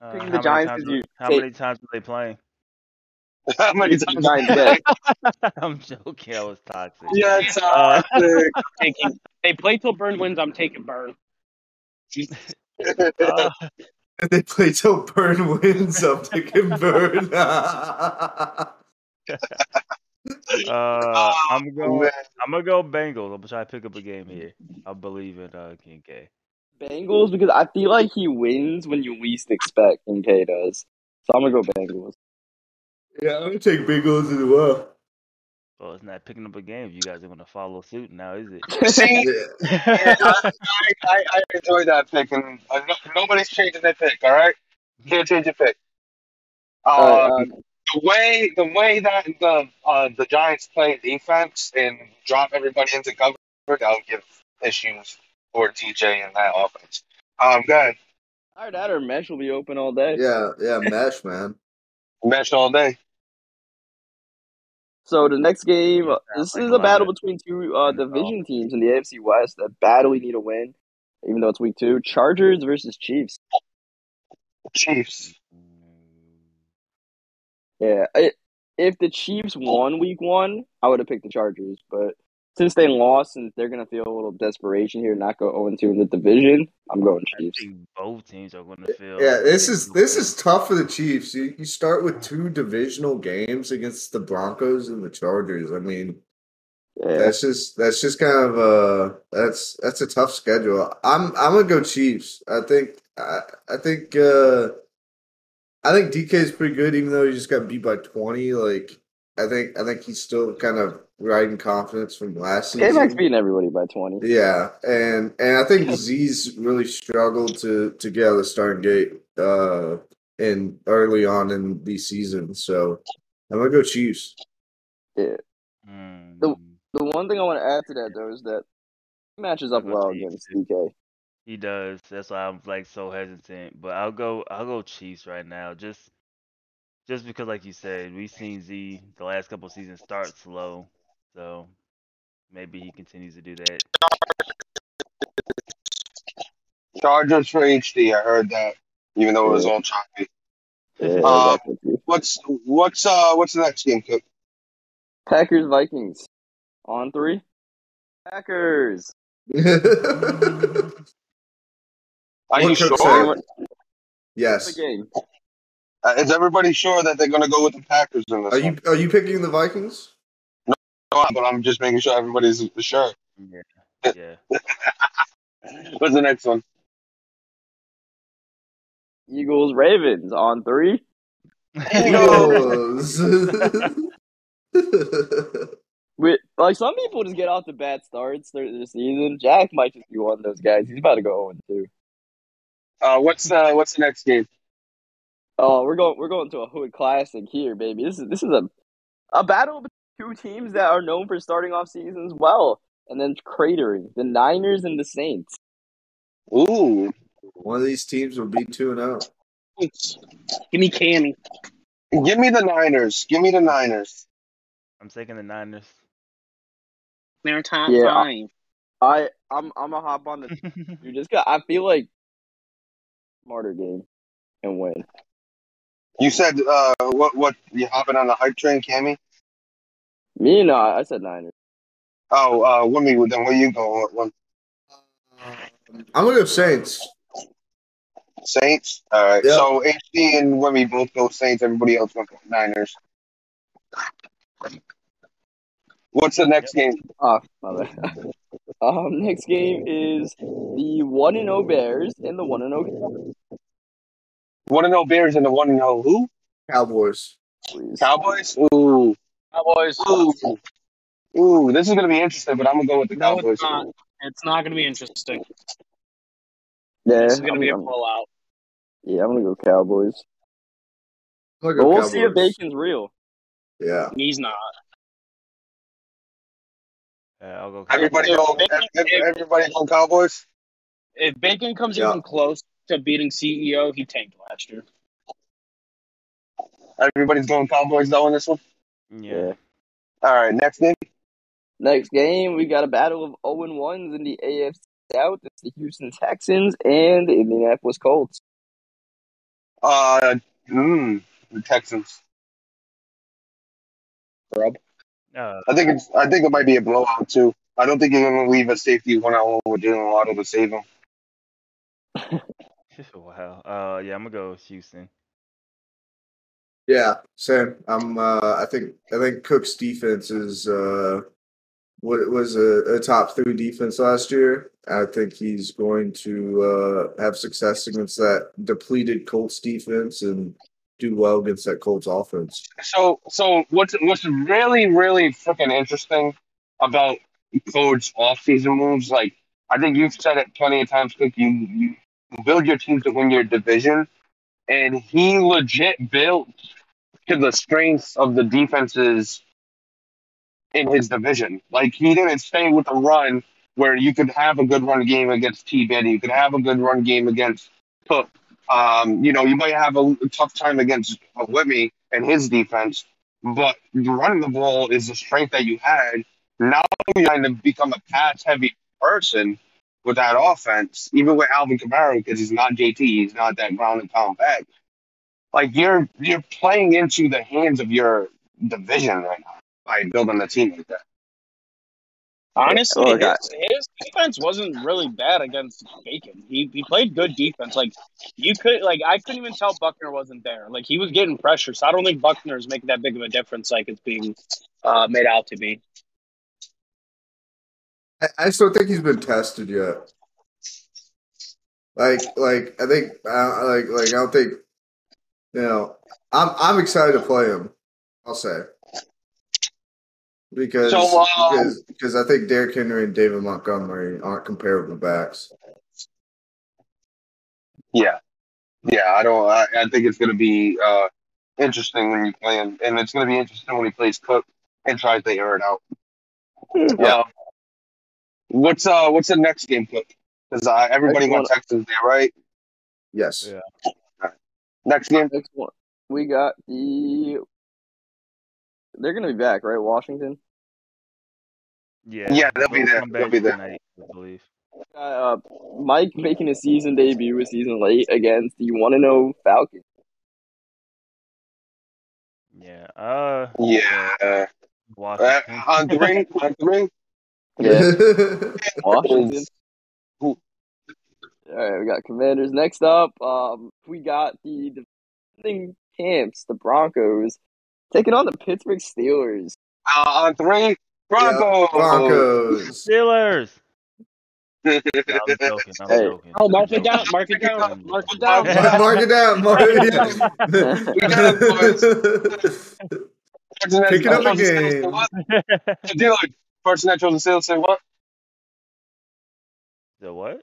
Uh, Picking how the many Giants times 'cause are- you- how hey. many times are they playing? How many times? Giants bet? I'm joking. I was toxic. Yeah, it's Uh, toxic. Taking, they play till Burn wins. I'm taking Burn. uh, they play till Burn wins, I'm taking Burn. uh, I'm going. man. I'm gonna go Bengals. I'm gonna try to pick up a game here. I believe in uh, King K. Bengals because I feel like he wins when you least expect, and K does. So I'm gonna go Bengals. yeah, I'm gonna take Bengals as well. Well, it's not picking up a game. You guys are gonna follow suit now, is it? See, Yeah. yeah, I, I, I enjoy that pick, and uh, nobody's changing their pick. All right, can't change your pick. Um, All right, uh, the way the way that the uh, the Giants play defense and drop everybody into cover, that'll give issues for TJ and that offense. Um, good. either that or Mesh will be open all day. yeah, yeah, mesh, man. Mesh all day. So the next game, uh, this is a a battle between two uh, division teams in the AFC West that badly need a win, even though it's week two. Chargers versus Chiefs. Chiefs. Yeah, I, if the Chiefs won week one, I would have picked the Chargers, but since they lost and they're gonna feel a little desperation here, not go zero two in the division, I'm going I Chiefs. think both teams are gonna feel. Yeah, this is this is tough for the Chiefs. You you start with two divisional games against the Broncos and the Chargers. I mean, Yeah, that's just that's just kind of uh that's that's a tough schedule. I'm I'm gonna go Chiefs. I think I I think uh I think DK is pretty good, even though he just got beat by twenty. Like I think I think he's still kind of riding confidence from last K Mac's season. beating everybody by twenty. Yeah, and and I think Z's really struggled to to get out of the starting gate uh in early on in the season. So I'm gonna go Chiefs. Yeah. Hmm. The- The one thing I want to add to that though is that He matches up well against DK. He does. That's why I'm like so hesitant. But I'll go. I'll go Chiefs right now. Just, just because, like you said, we've seen Z the last couple seasons start slow, so maybe he continues to do that. Chargers for HD. I heard that, even though it was Yeah. all choppy. Yeah, Uh, that's what you- What's what's uh what's the next game, Cook? Packers Vikings on three. Packers. Are What you Cook sure? said. Yes. Uh, is everybody sure that they're gonna go with the Packers in this Are one? you are you picking the Vikings? No, but I'm just making sure everybody's sure. Yeah. Yeah. What's the next one? Eagles Ravens on three. Eagles. With like some people just get off the bad starts during the season. Jack might just be one of those guys. He's about to go 0 2. Uh, what's uh what's the next game? Oh, we're going we're going to a hood classic here, baby. This is this is a a battle between two teams that are known for starting off seasons well and then cratering. The Niners and the Saints. Ooh, One of these teams will be two and oh. zero. Give me Cammy. give me the Niners. Give me the Niners. I'm taking the Niners. They're top Yeah. five. I I'm I'm gonna hop on the dude just 'cause I feel like smarter game and win. You said uh what what you hopping on the hype train, Cammy? Me no, I said Niners. Oh, uh, Wimmy, then where you going? What one? I'm gonna go Saints. Saints. All right. Yeah. So HD and Wimmy both go Saints. Everybody else went Niners. What's the next game? Oh, my bad. um, next game is the one and O Bears and the one and zero One and no Bears and the one and no who? Cowboys. Cowboys. Cowboys. Ooh, Cowboys. ooh, ooh. This is gonna be interesting, but I'm gonna go with the No, Cowboys. it's not. It's not going to be interesting. Yeah, This is going to I'm- be a I'm- blowout. yeah, I'm gonna go Cowboys. I'm gonna But we'll Cowboys. see if Bacon's real. Yeah. He's not. Yeah, I'll go. Everybody If go. Bacon- ev- ev- Everybody go Cowboys. If Bacon comes Yeah. even close to beating CEO, he tanked last year. Everybody's going Cowboys though in this one. Yeah. All right. Next game. Next game, we got a battle of 0 and 1s in the AFC South. It's the Houston Texans and the Indianapolis Colts. Uh, mm, the Texans. Rob. Uh, I think it's. I think it might be a blowout too. I don't think you're gonna leave a safety one on one with Jaylen Waddle to save him. wow. Uh, yeah, I'm gonna go with Houston. Yeah, same. I'm. Uh, I think. I think Cook's defense is uh, what was a, a top three defense last year. I think he's going to uh, have success against that depleted Colts defense and do well against that Colts offense. So, so what's what's really really freaking interesting about Coach's off-season moves? Like, I think you've said it plenty of times, Cook. You you build your team to win your division, and he legit built to the strengths of the defenses in his division. Like, he didn't stay with the run where you could have a good run game against T. Betty, you could have a good run game against Cook. Um, you know, you might have a, tough time against Whitney and his defense, but running the ball is the strength that you had. Now you're trying to become a pass heavy person with that offense, even with Alvin Kamara, because he's not JT, he's not that ground and pound back. Like you're you're playing into the hands of your division right now by building a team like that. Honestly, Look, I- his, his defense wasn't really bad against Bacon. He he played good defense. Like you could like I couldn't even tell Buckner wasn't there. Like he was getting pressure, so I don't think Buckner is making that big of a difference like it's being uh, made out to be. I, I still think he's been tested yet. Like, like I think, uh, like, like I don't think, you know, I'm I'm excited to play him. I'll say because So, um, because because I think Derrick Henry and David Montgomery aren't comparable backs. Yeah, yeah. I don't. I, I think it's going to be uh, interesting when you play him, and it's going to be interesting when he plays Cook and tries to air it out. Yeah. Uh, What's uh what's the next game Cook? Because uh, everybody Next wants Texans there, right? Yes. Yeah. Next game. Next one, we got the. They're gonna be back, right? Washington. Yeah, Yeah, they'll be They'll there. They'll back be there. tonight, I believe. Uh, Mike making his season debut, a season late against the one and zero Falcons. Yeah. Uh. Yeah. Uh, Washington. on three. On three. Yeah, Washington. All right, we got Commanders. Next up, um, we got the defending champs, the Broncos, taking on the Pittsburgh Steelers. Uh, on three. Broncos. Broncos. Steelers. No, I'm joking. I'm Hey. joking. Oh, mark it down. Mark it down. Mark it down. Mark it down. Mark it down. We got it, boys. Pick it up chose the Steelers again. say what? Dylan, person that chose the Steelers say what? the what?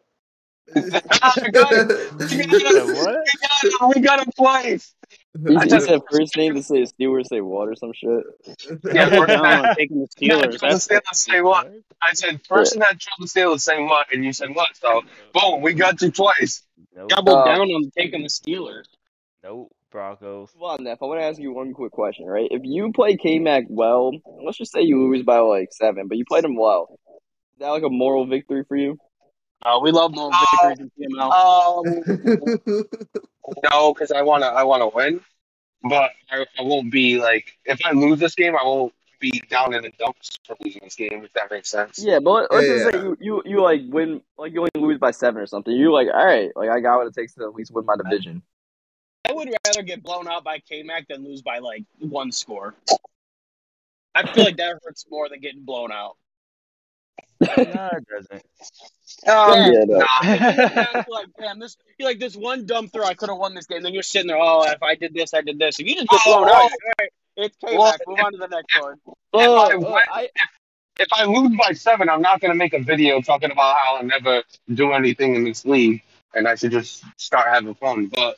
we got it. We got The it. We got it. We got it twice. He, I he just- said first name to say Steelers, say what or some shit. Yeah, Mark it person down. I'm taking the Steelers. the That's Steelers say what? I said person that chose the Steelers say what, and you said what. So boom, we got you twice. Nope. double Uh, down on taking the Steelers. Nope. Broncos. Hold on, Neff. I want to ask you one quick question, right? If you play K Mac well, let's just say you lose by like seven, but you played him well. Is that like a moral victory for you? Uh, we love moral Oh. victories in PML. Um, no, because I wanna, I wanna win, but I, I won't be like if I lose this game, I won't be down in the dumps for losing this game. If that makes sense. Yeah, but let- let's just Yeah. say you, you you like win, like you only lose by seven or something. You're like, all right, like I got what it takes to at least win my division. I would rather get blown out by K Mac than lose by like one score. I feel like that hurts more than getting blown out. No, it doesn't. Um, Yeah, no. you're like, damn, this you're like this one dumb throw, I could have won this game. Then you're sitting there, oh, if I did this, I did this. If you just get blown out, you're like, all right, it's K Well, Mac. Move on to the next one. Oh, I oh, I, if I lose by seven, I'm not gonna make a video talking about how I'll never do anything in this league, and I should just start having fun. But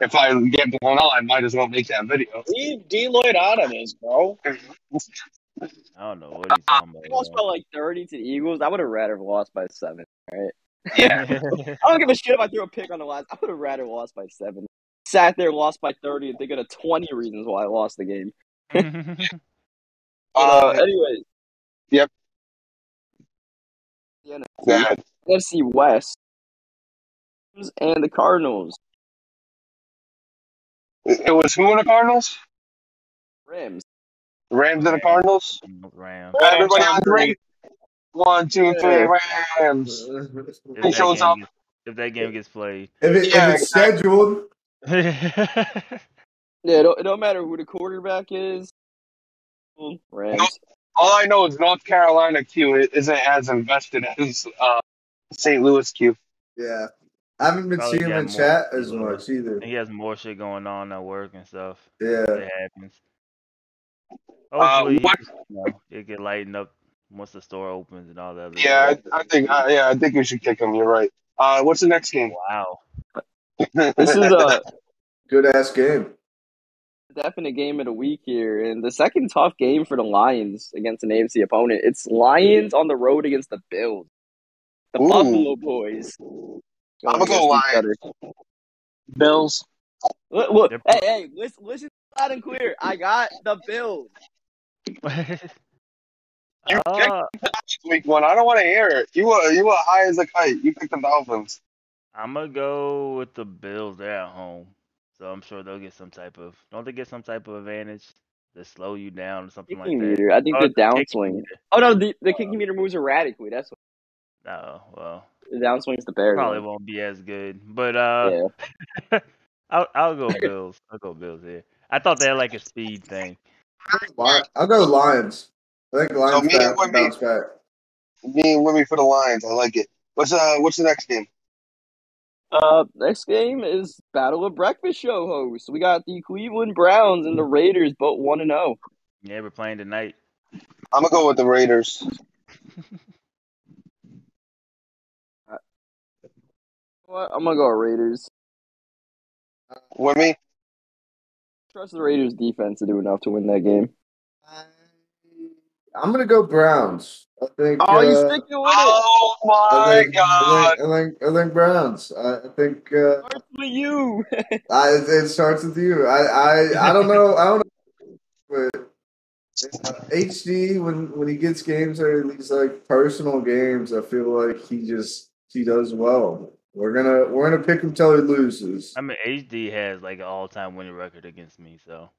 if I get blown out, I might as well make that video. Leave D Lloyd out of this, bro. I don't know what he's talking I lost by like thirty to the Eagles. I would have rather lost by seven. Right? Yeah. I don't give a shit if I threw a pick on the last. I would have rather lost by seven. Sat there, lost by thirty, and thinking of twenty reasons why I lost the game. Uh, Uh, anyways. Yep. The NFC, yeah. NFC West and the Cardinals. It was who in the Cardinals? Rams. The Rams and the Cardinals. Rams. Everybody on three. One, two, three. Rams. If He that, shows game up. gets, if that game gets played. If, it, Yeah, if it's scheduled, Yeah, it don't, it don't matter who the quarterback is. Rams. Nope. All I know is North Carolina Q isn't as invested as uh, St. Louis Q. yeah. I haven't been Probably seeing him in more chat as much either. he has more shit going on at work and stuff. Yeah. It happens. Uh, what? you know, it can lighten up once the store opens and all that. Yeah. I, I think. Uh, yeah, I think we should kick him. You're right. Uh, what's the next game? Wow. This is a Good ass game. definite game of the week here, and the second tough game for the Lions against an AFC opponent. It's Lions on the road against the Bills, the Ooh. Buffalo Boys. I'ma go against each Lions. Bills. Look, look, Yep. hey, hey, listen, listen loud and clear. I got the Bills. You uh, Week one. I don't want to hear it. You were you were high as a kite. You picked the Dolphins. I'm gonna go with the Bills. They're at home, so I'm sure they'll get some type of. Don't they get some type of advantage to slow you down or something like Kicking that? meter. I think Oh, the it's a kicking downswing. Oh no, the, the kicking meter moves erratically. That's what No, well, the downswing's the Bears. probably one. won't be as good, but uh, Yeah. I'll I'll go Bills. I'll go Bills here. I thought they had like a speed thing. Li- I'll go Lions. I think Lions me and back, Wimby. bounce back. Me and Wimmy for the Lions. I like it. What's uh What's the next game? Uh, next game is Battle of Breakfast Show hosts. We got the Cleveland Browns and the Raiders, both one and oh. zero. Yeah, we're playing tonight. I'm gonna go with the Raiders. What? I'm gonna go Raiders. Wimmy. Trust the Raiders defense to do enough to win that game. I'm gonna go Browns. I think. Oh, you uh, sticking with it? Oh I my think, god! I think, I think, I think Browns. I, I think uh, Starts with you. I, it starts with you. I, I, I don't know. I don't know, but uh, HD when when he gets games or are these like personal games, I feel like he just he does well. We're gonna we're gonna pick him till he loses. I mean, HD has like an all-time winning record against me, so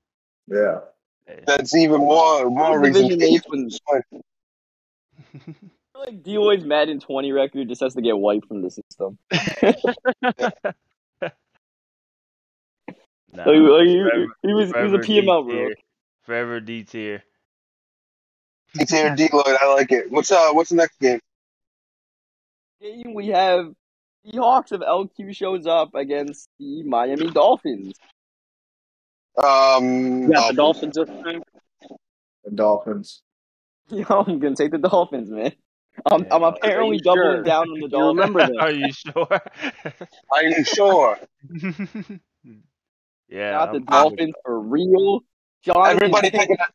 Yeah. hey. That's even more more reason. Division eight I feel like Deloy's Madden 20 record just has to get wiped from the system. Nah, Like, like, he, forever- he was he was a PML D bro. Forever D tier. D-tier D-Lloyd, I like it. What's uh what's the next game? Game we have the Hawks of LQ shows up against the Miami Dolphins. Um You got the Dolphins this time. The Dolphins. Yo, I'm gonna take the Dolphins, man. I'm, Yeah. I'm apparently doubling sure? down on the Dolphins. remember this? Are you sure? Are you sure? yeah. Got the I'm- Dolphins for real. John Everybody picking a,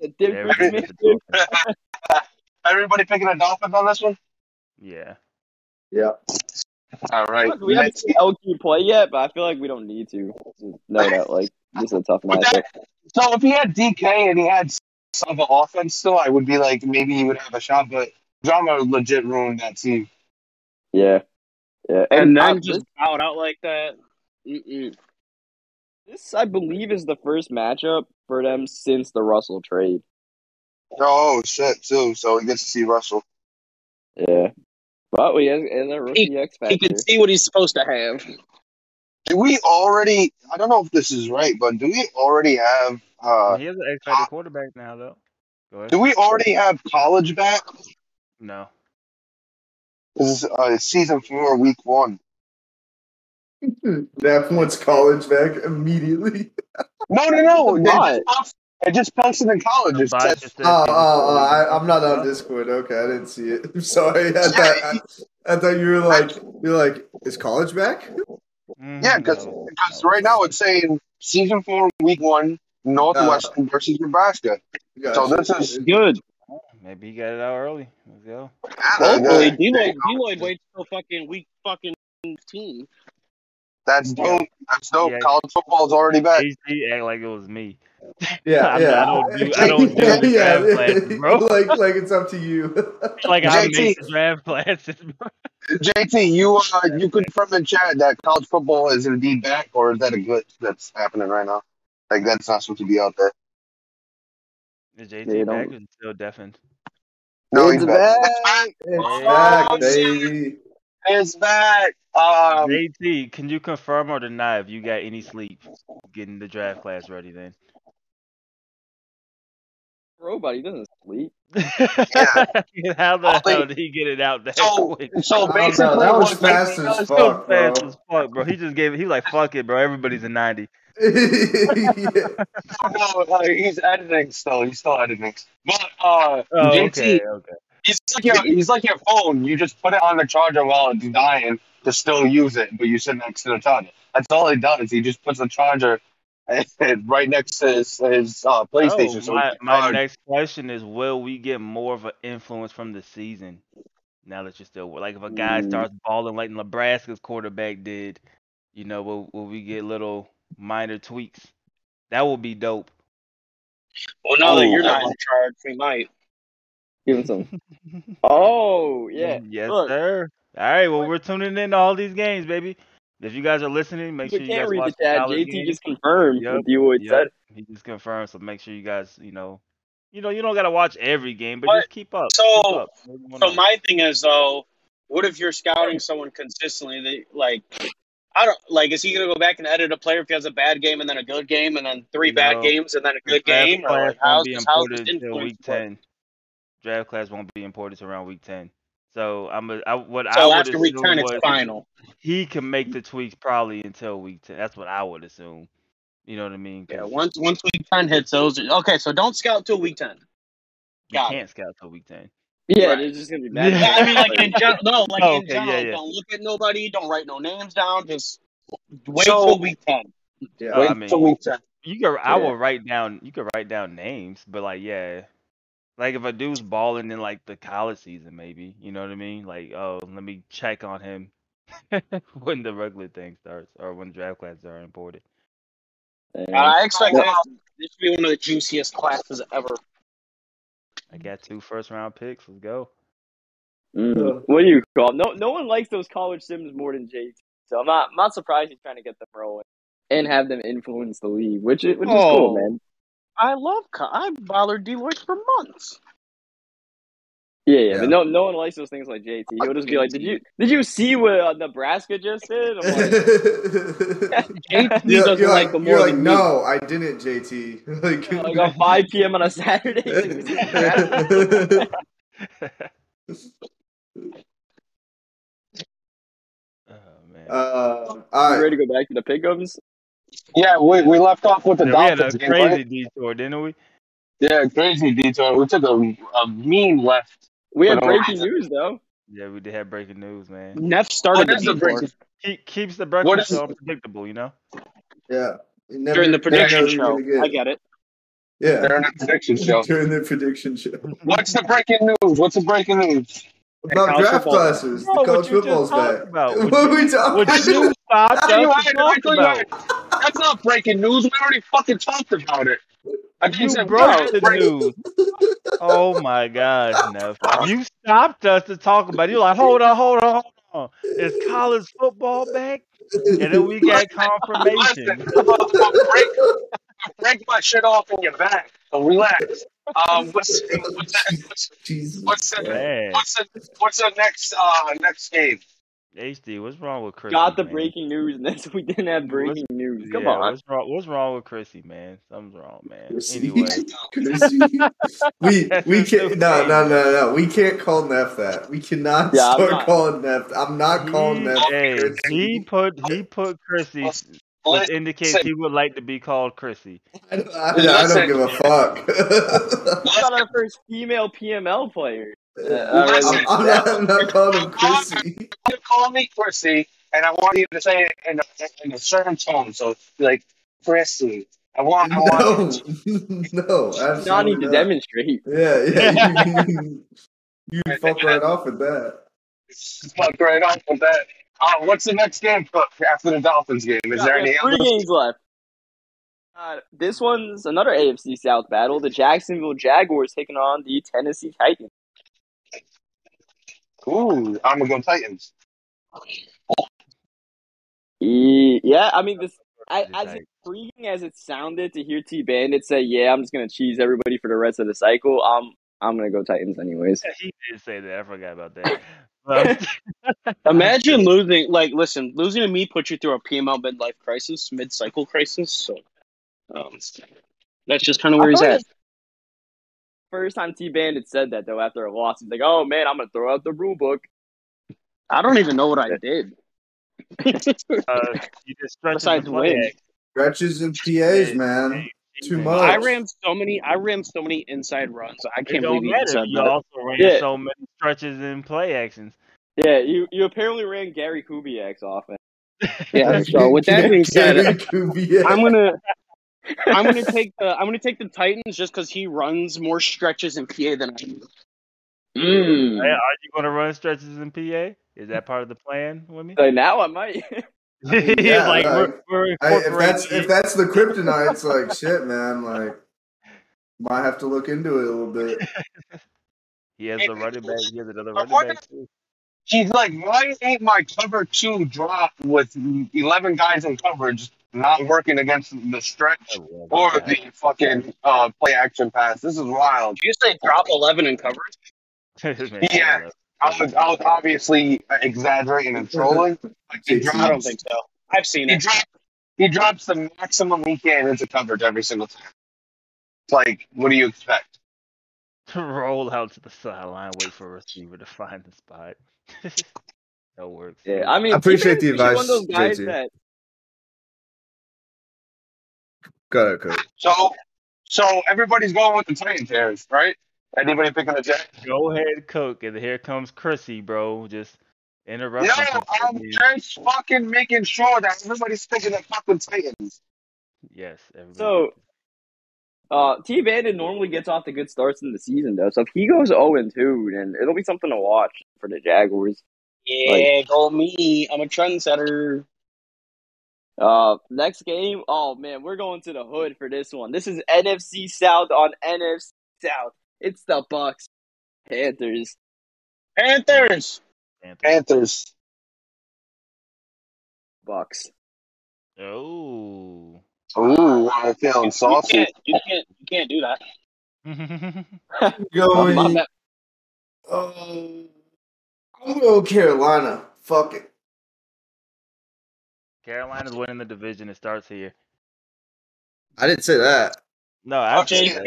the difference Everybody maker. the Dolphins. everybody picking a Dolphins on this one? Yeah. Yeah. All right. Look, we haven't Let's- seen LQ play yet, but I feel like we don't need to. Know that, like, this is a tough But matchup. that, so if he had DK and he had some of the offense still, I would be like maybe he would have a shot. But drama legit ruined that team. Yeah. Yeah. And uh, then just bowed out like that. Mm-mm. this, I believe, is the first matchup for them since the Russell trade. Oh shit, too. So he gets to see Russell. Yeah. But we has, has a rookie X Factor. He can see what he's supposed to have. Do we already? I don't know if this is right, but do we already have? uh he has an X Factor quarterback now, though. Go ahead. Do we already have college back? No. This is uh, season four, week one. That wants college back immediately. No, no, no. They Why? just post- It just posted in college. It Bye, says- just said Oh, season oh, four, oh I, I'm not on one. Discord. Okay, I didn't see it. I'm sorry. I thought I, I thought you were like you're like is college back? Mhm, Yeah, because no. right now it's saying season four, week one, Northwestern versus Nebraska. So this is Good. Maybe he got it out early. Let's go. Hopefully, Yeah, Deloyd, Deloyd waits till fucking week fucking team. That's dope. That's dope. Yeah. College football's already back. HD act like it was me. Yeah, I- yeah. I don't do- I don't do yeah, the yeah. draft classes, bro. like, like it's up to you. Like I JT. make the draft classes, bro. JT, you uh, you confirm in chat that college football is indeed back, or is that a glitch that's happening right now? Like that's not supposed to be out there. Is JT don't- back or is still deafened? No, It's he's back. back. It's Oh, back, shit. baby. It's back. Um, JT, can you confirm or deny if you got any sleep getting the draft class ready then? Robot, he doesn't sleep. How the All they- hell did he get it out that so quick? so basically, know, that was fast as does- So fuck, bro. fast as fuck, bro. He just gave it. He like, fuck it, bro. Everybody's a ninety. yeah. no, uh, he's editing still. He's still editing. But uh, Oh, JT, okay, okay. He's like your he's like your phone. You just put it on the charger while it's dying to still use it, but you sit next to the charger. That's all he does. He just puts the charger right next to his, his uh, PlayStation. Oh, so my my next question is: Will we get more of an influence from the season? Now that you're still like, if a guy Mm. starts balling like Nebraska's quarterback did, you know, will will we get little minor tweaks? That would be dope. Well, now that Oh, you're not in one. charge, we might. Give him some. Oh, yeah. Mm, yes, Look. sir. All right. Well, we're tuning in to all these games, baby. If you guys are listening, make We sure you can't guys read watch the chat. JT games. just confirmed Yep, what Deloyd yep. said. He just confirmed, so make sure you guys, you know, you know, you don't gotta watch every game, but, But- just keep up. so- keep up. So knows. my thing is though, what if you're scouting someone consistently? That like, I don't like. Is he gonna go back and edit a player if he has a bad game and then a good game and then three bad No. games and then a good game? Or class like, how's won't how's this until influence? week ten. Draft class won't be imported till around week ten. So I'm a, I, what I So would after week assume ten, it's final. he can make the tweaks probably until week ten. That's what I would assume. You know what I mean? Yeah, once once week ten hits, those are, okay. So don't scout till week ten. you got can't scout till week ten. Yeah, Right. there's just gonna be mad. Yeah. Yeah, I mean, like in general, no, like Oh, in general, yeah, yeah. don't look at nobody, don't write no names down, just wait So- till week ten. Yeah. Wait I mean- till week ten. You can I will write down you can write down names, but like yeah. Like if a dude's balling in like the college season, maybe you know what I mean. Like, oh, let me check on him when the regular thing starts or when draft classes are imported. And- I expect Well- this, this to be one of the juiciest classes ever. I got two first round picks. Let's go. Mm. What do you call? No, no one likes those college sims more than JT. So I'm not, I'm not surprised he's trying to get them rolling and have them influence the league, which is, which is cool, Oh. man. I love. co- I bothered Deloyd for months. Yeah, yeah, Yeah. no, no one likes those things like JT. He'll just be like, "Did you, did you see what uh, Nebraska just did?" I'm like, JT You're, doesn't you're like like, them you're like, than me. no, I didn't, JT. Like, like on 5 p.m. on a Saturday. he's like, "Was it Nebraska?" oh man. uh, all You ready to go back to the pickums? Yeah, we, we left off with the Yeah, we had a Dolphins game, crazy right? detour, didn't we? Yeah, crazy detour. We took a, a mean left. We had For no breaking reason. news though. Yeah, we did have breaking news, man. Neff started What the is detour. breaking? Keep, keeps the What breakfast is- show unpredictable, you know. Yeah. Never- during the prediction know show. gonna. I get it. Yeah. During the prediction show. During the prediction show. What's the breaking news? What's the breaking news? About college draft football. classes. Bro, the college football's talked back. about. What What are we talking Would you stop us I tell you, I, to talk about? I- that's not breaking news. We already fucking talked about it. I You just said, broke the break- news. Oh my gosh, Neff. You stopped us to talk about it. You're like, hold on, hold on, hold on. Is college football back? And then we got confirmation. I'm gonna- I'm gonna break, break my shit off in your back. So relax. Um, what's what's the, what's, Jesus. what's the, what's the, what's the next uh next game? HD, what's wrong with Chrissy? Got the man? breaking news, and then so we didn't have breaking news. Come Yeah, on. What's wrong? What's wrong with Chrissy, man? Something's wrong, man. Chrissy. Anyway, Chrissy. we we can't no no no no we can't call Neff that. We cannot Yeah, I'm start not- calling Neff. I'm not calling he, Neff. hey, Chrissy. he put he put Chrissy, which indicates he would like to be called Chrissy. I, don't- I, I don't give a fuck. We got our first female PML player. Uh, Listen. I'm, I'm not, I'm not calling him Chrissy. you call me Chrissy, and I want you to say it in a, in a certain tone. So like Chrissy. I want. I No, want. no, absolutely Not need to demonstrate. Yeah, yeah. You, you fuck right off with that. Fuck right off with that. Uh, what's the next game after the Dolphins game? Is Yeah, there any three other? games left. Uh, this one's another AFC South battle. The Jacksonville Jaguars taking on the Tennessee Titans. Ooh, I'm gonna go Titans. Yeah, I mean this. I, The as intriguing as it sounded to hear T Bandit say, "Yeah, I'm just gonna cheese everybody for the rest of the cycle," um, I'm gonna go Titans anyways. He did say that. I forgot about that. But, Imagine losing. Like, listen, losing to me put you through a PML midlife crisis, mid cycle crisis. So, um, that's just kind of where he's I thought at. First time T Bandit said that though after a loss, he's like, "Oh man, I'm gonna throw out the rule book." I don't even know what I did. uh, you just stretch Besides the win. Stretches and PAs, man. Too much. I ran so many. I ran so many inside runs. I can't don't believe you said You that. also ran Yeah. so many stretches and play actions. Yeah, you you apparently ran Gary Kubiak's offense. Yeah. So with that being said, I'm gonna. I'm gonna take the I'm gonna take the Titans just because he runs more stretches in PA than I do. Hey, Mm. Are you going to run stretches in PA? Is that part of the plan with me? So now I might. He's yeah, like, like, we're, we're I, if that's if that's the kryptonite, it's like shit, man. Like, might have to look into it a little bit. He has a running back. He has another running back too. He's like, why ain't my cover two drop with 11 guys in coverage not working against the stretch or the fucking uh, play action pass? This is wild. Did you say drop eleven in coverage? Yeah. I was, I was obviously exaggerating and trolling. Like he I I don't think so. I've seen he, it. drop, he drops the maximum he can into coverage every single time. It's like, what do you expect? Roll out to the sideline, wait for a receiver to find the spot. that works. Yeah, I mean, I appreciate the T-Band's One of those advice, guys JT. that Go ahead, Coach. So, so everybody's going with the Titans here, right? Anybody picking the Jets? Go ahead, Cook, and here comes Chrissy, bro. Just No, interrupting. I'm people. just fucking making sure that everybody's picking the fucking Titans. Yes. everybody- So Uh, T. Bandon normally gets off the good starts in the season though, so if he goes zero and two, then it'll be something to watch for the Jaguars. Yeah, go me. I'm a trendsetter. Uh, next game. Oh man, we're going to the hood for this one. This is NFC South on NFC South. It's the Bucks, Panthers. Panthers. Panthers. Panthers. Bucks. Oh. oh, I'm feeling You can't. You can't. You can't do that. Going. Oh, I'm going Carolina. Fuck it. Carolina's winning the division. It starts here. I didn't say that. No, I Okay. picked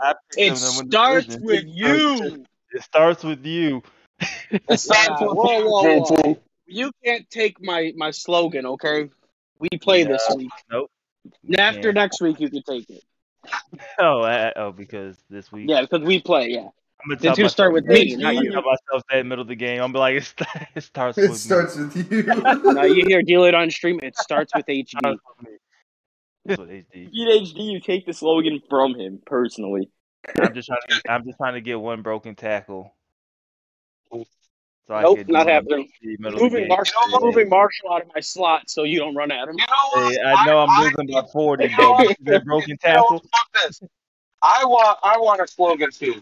I it them to win the starts with you. It starts with you. It starts Yeah, with whoa, you, whoa, whoa. JT. You can't take my my slogan, okay? We play this week. Nope. After Yeah. next week, you can take it. Oh, I, oh, because this week. Yeah, because we play. Yeah, I'm gonna tell two start with me, that- not I'm you. gonna tell myself that in the middle of the game. I'm be like, it, st- it starts It with starts with you. No, you hear deal it on stream. It starts with me. HB. Starts with me. That's what HD. Beat HD, you take the slogan from him personally. I'm just trying to. I'm just trying to get one broken tackle. So Nope, not happening. the middle of the Moving game. Marshall, You know moving Marshall out of my slot so you don't run at him. You know? Hey, I know I'm I- losing by 40, You know but what? the broken You know tackle. Fuck this. I want. I want a slogan too.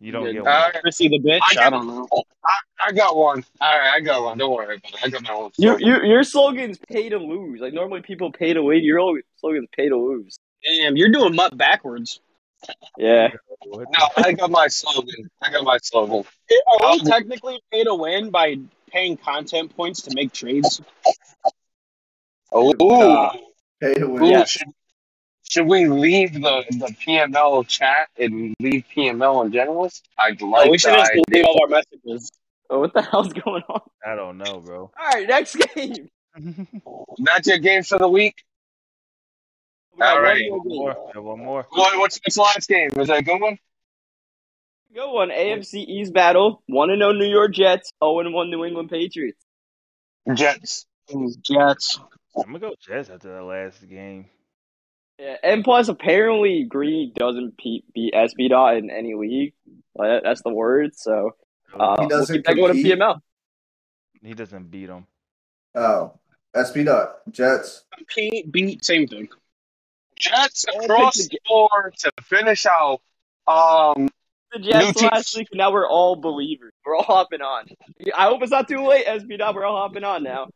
You don't get All one. right, Chrissy the bitch. I I don't know. I, I got one. All right, I got one. Don't worry about it. I got my own. You, slogan. you, your slogan's pay to lose. Like normally people pay to win. Your slogan's pay to lose. Damn, you're doing mutt backwards. Yeah. No, I got my slogan. I got my slogan. Are we technically pay to win by paying content points to make trades? Oh, Uh, Pay to win. Yeah. Should, should we leave the, the PML chat and leave PML in general? I'd like Oh, we should that just idea. delete all our messages. Oh, what the hell's going on? I don't know, bro. All right, next game. Not your game for the week. We got one more One more. One more. What, what's this last game? Was that a good one? Go one. AFC East battle. One and zero New York Jets. Zero and one New England Patriots. Jets. Jets. I'm gonna go Jets after that last game. Yeah, and plus apparently Green doesn't pe- beat SB dot in any league. That's the word. So uh, He we'll doesn't keep that going to compete? PML. He doesn't beat him. Oh, SP dot Jets. Pete beat same thing. Jets I'll across the board to finish out. Um, The Jets last week. Now we're all believers. We're all hopping on. I hope it's not too late. SB dot. We're all hopping on now.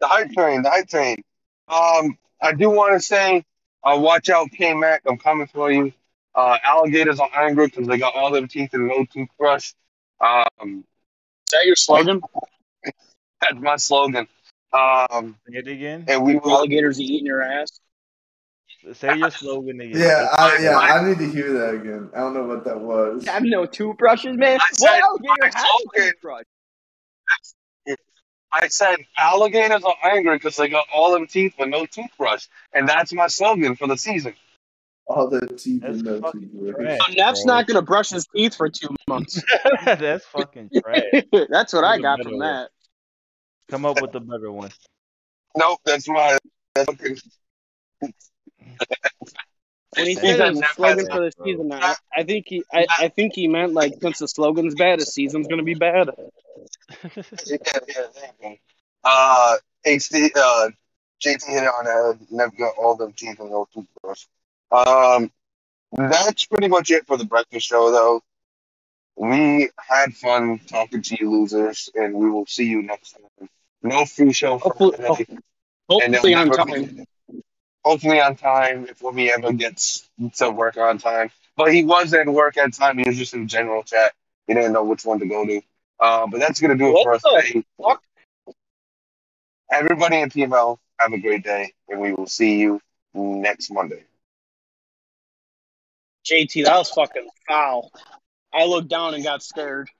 the hype train, the hype train. Um, I do want to say, uh, watch out, K Mac. I'm coming for you. Uh, alligators on Iron Group because they got all their teeth and no toothbrush. Um, Is that your slogan? that's my slogan. Um, Say it again. and we will. Alligators eating your ass. Say your slogan again. Yeah, I, yeah, I need to hear that again. I don't know what that was. I have no toothbrushes, man. I What said- alligator has a toothbrush? I said alligators are angry because they got all them teeth but no toothbrush, and that's my slogan for the season. All the teeth That's and no fucking teeth. Neff's not gonna brush his teeth for two months. That's fucking trash. That's what I got from one. that. Come up with a better one. Nope, that's my. That's fucking, When he He said said his slogan for the season, I, I think he, I, I think he meant like since the slogan's bad, his season's gonna be bad. yeah, yeah, thank you. Uh, HD, uh, JT hit it on the. Never got all them teeth and no toothbrush. Um, that's pretty much it for the breakfast show, though. We had fun talking to you losers, and we will see you next time. No free show for Hopefully, Friday, and hopefully on time. be- Hopefully on time if Wimmy ever gets to work on time. But he was at work at time. He was just in general chat. He didn't know which one to go to. Uh, but that's gonna do it What for us today. fuck? Everybody in PML, have a great day, and we will see you next Monday. JT, that was fucking foul. I looked down and got scared.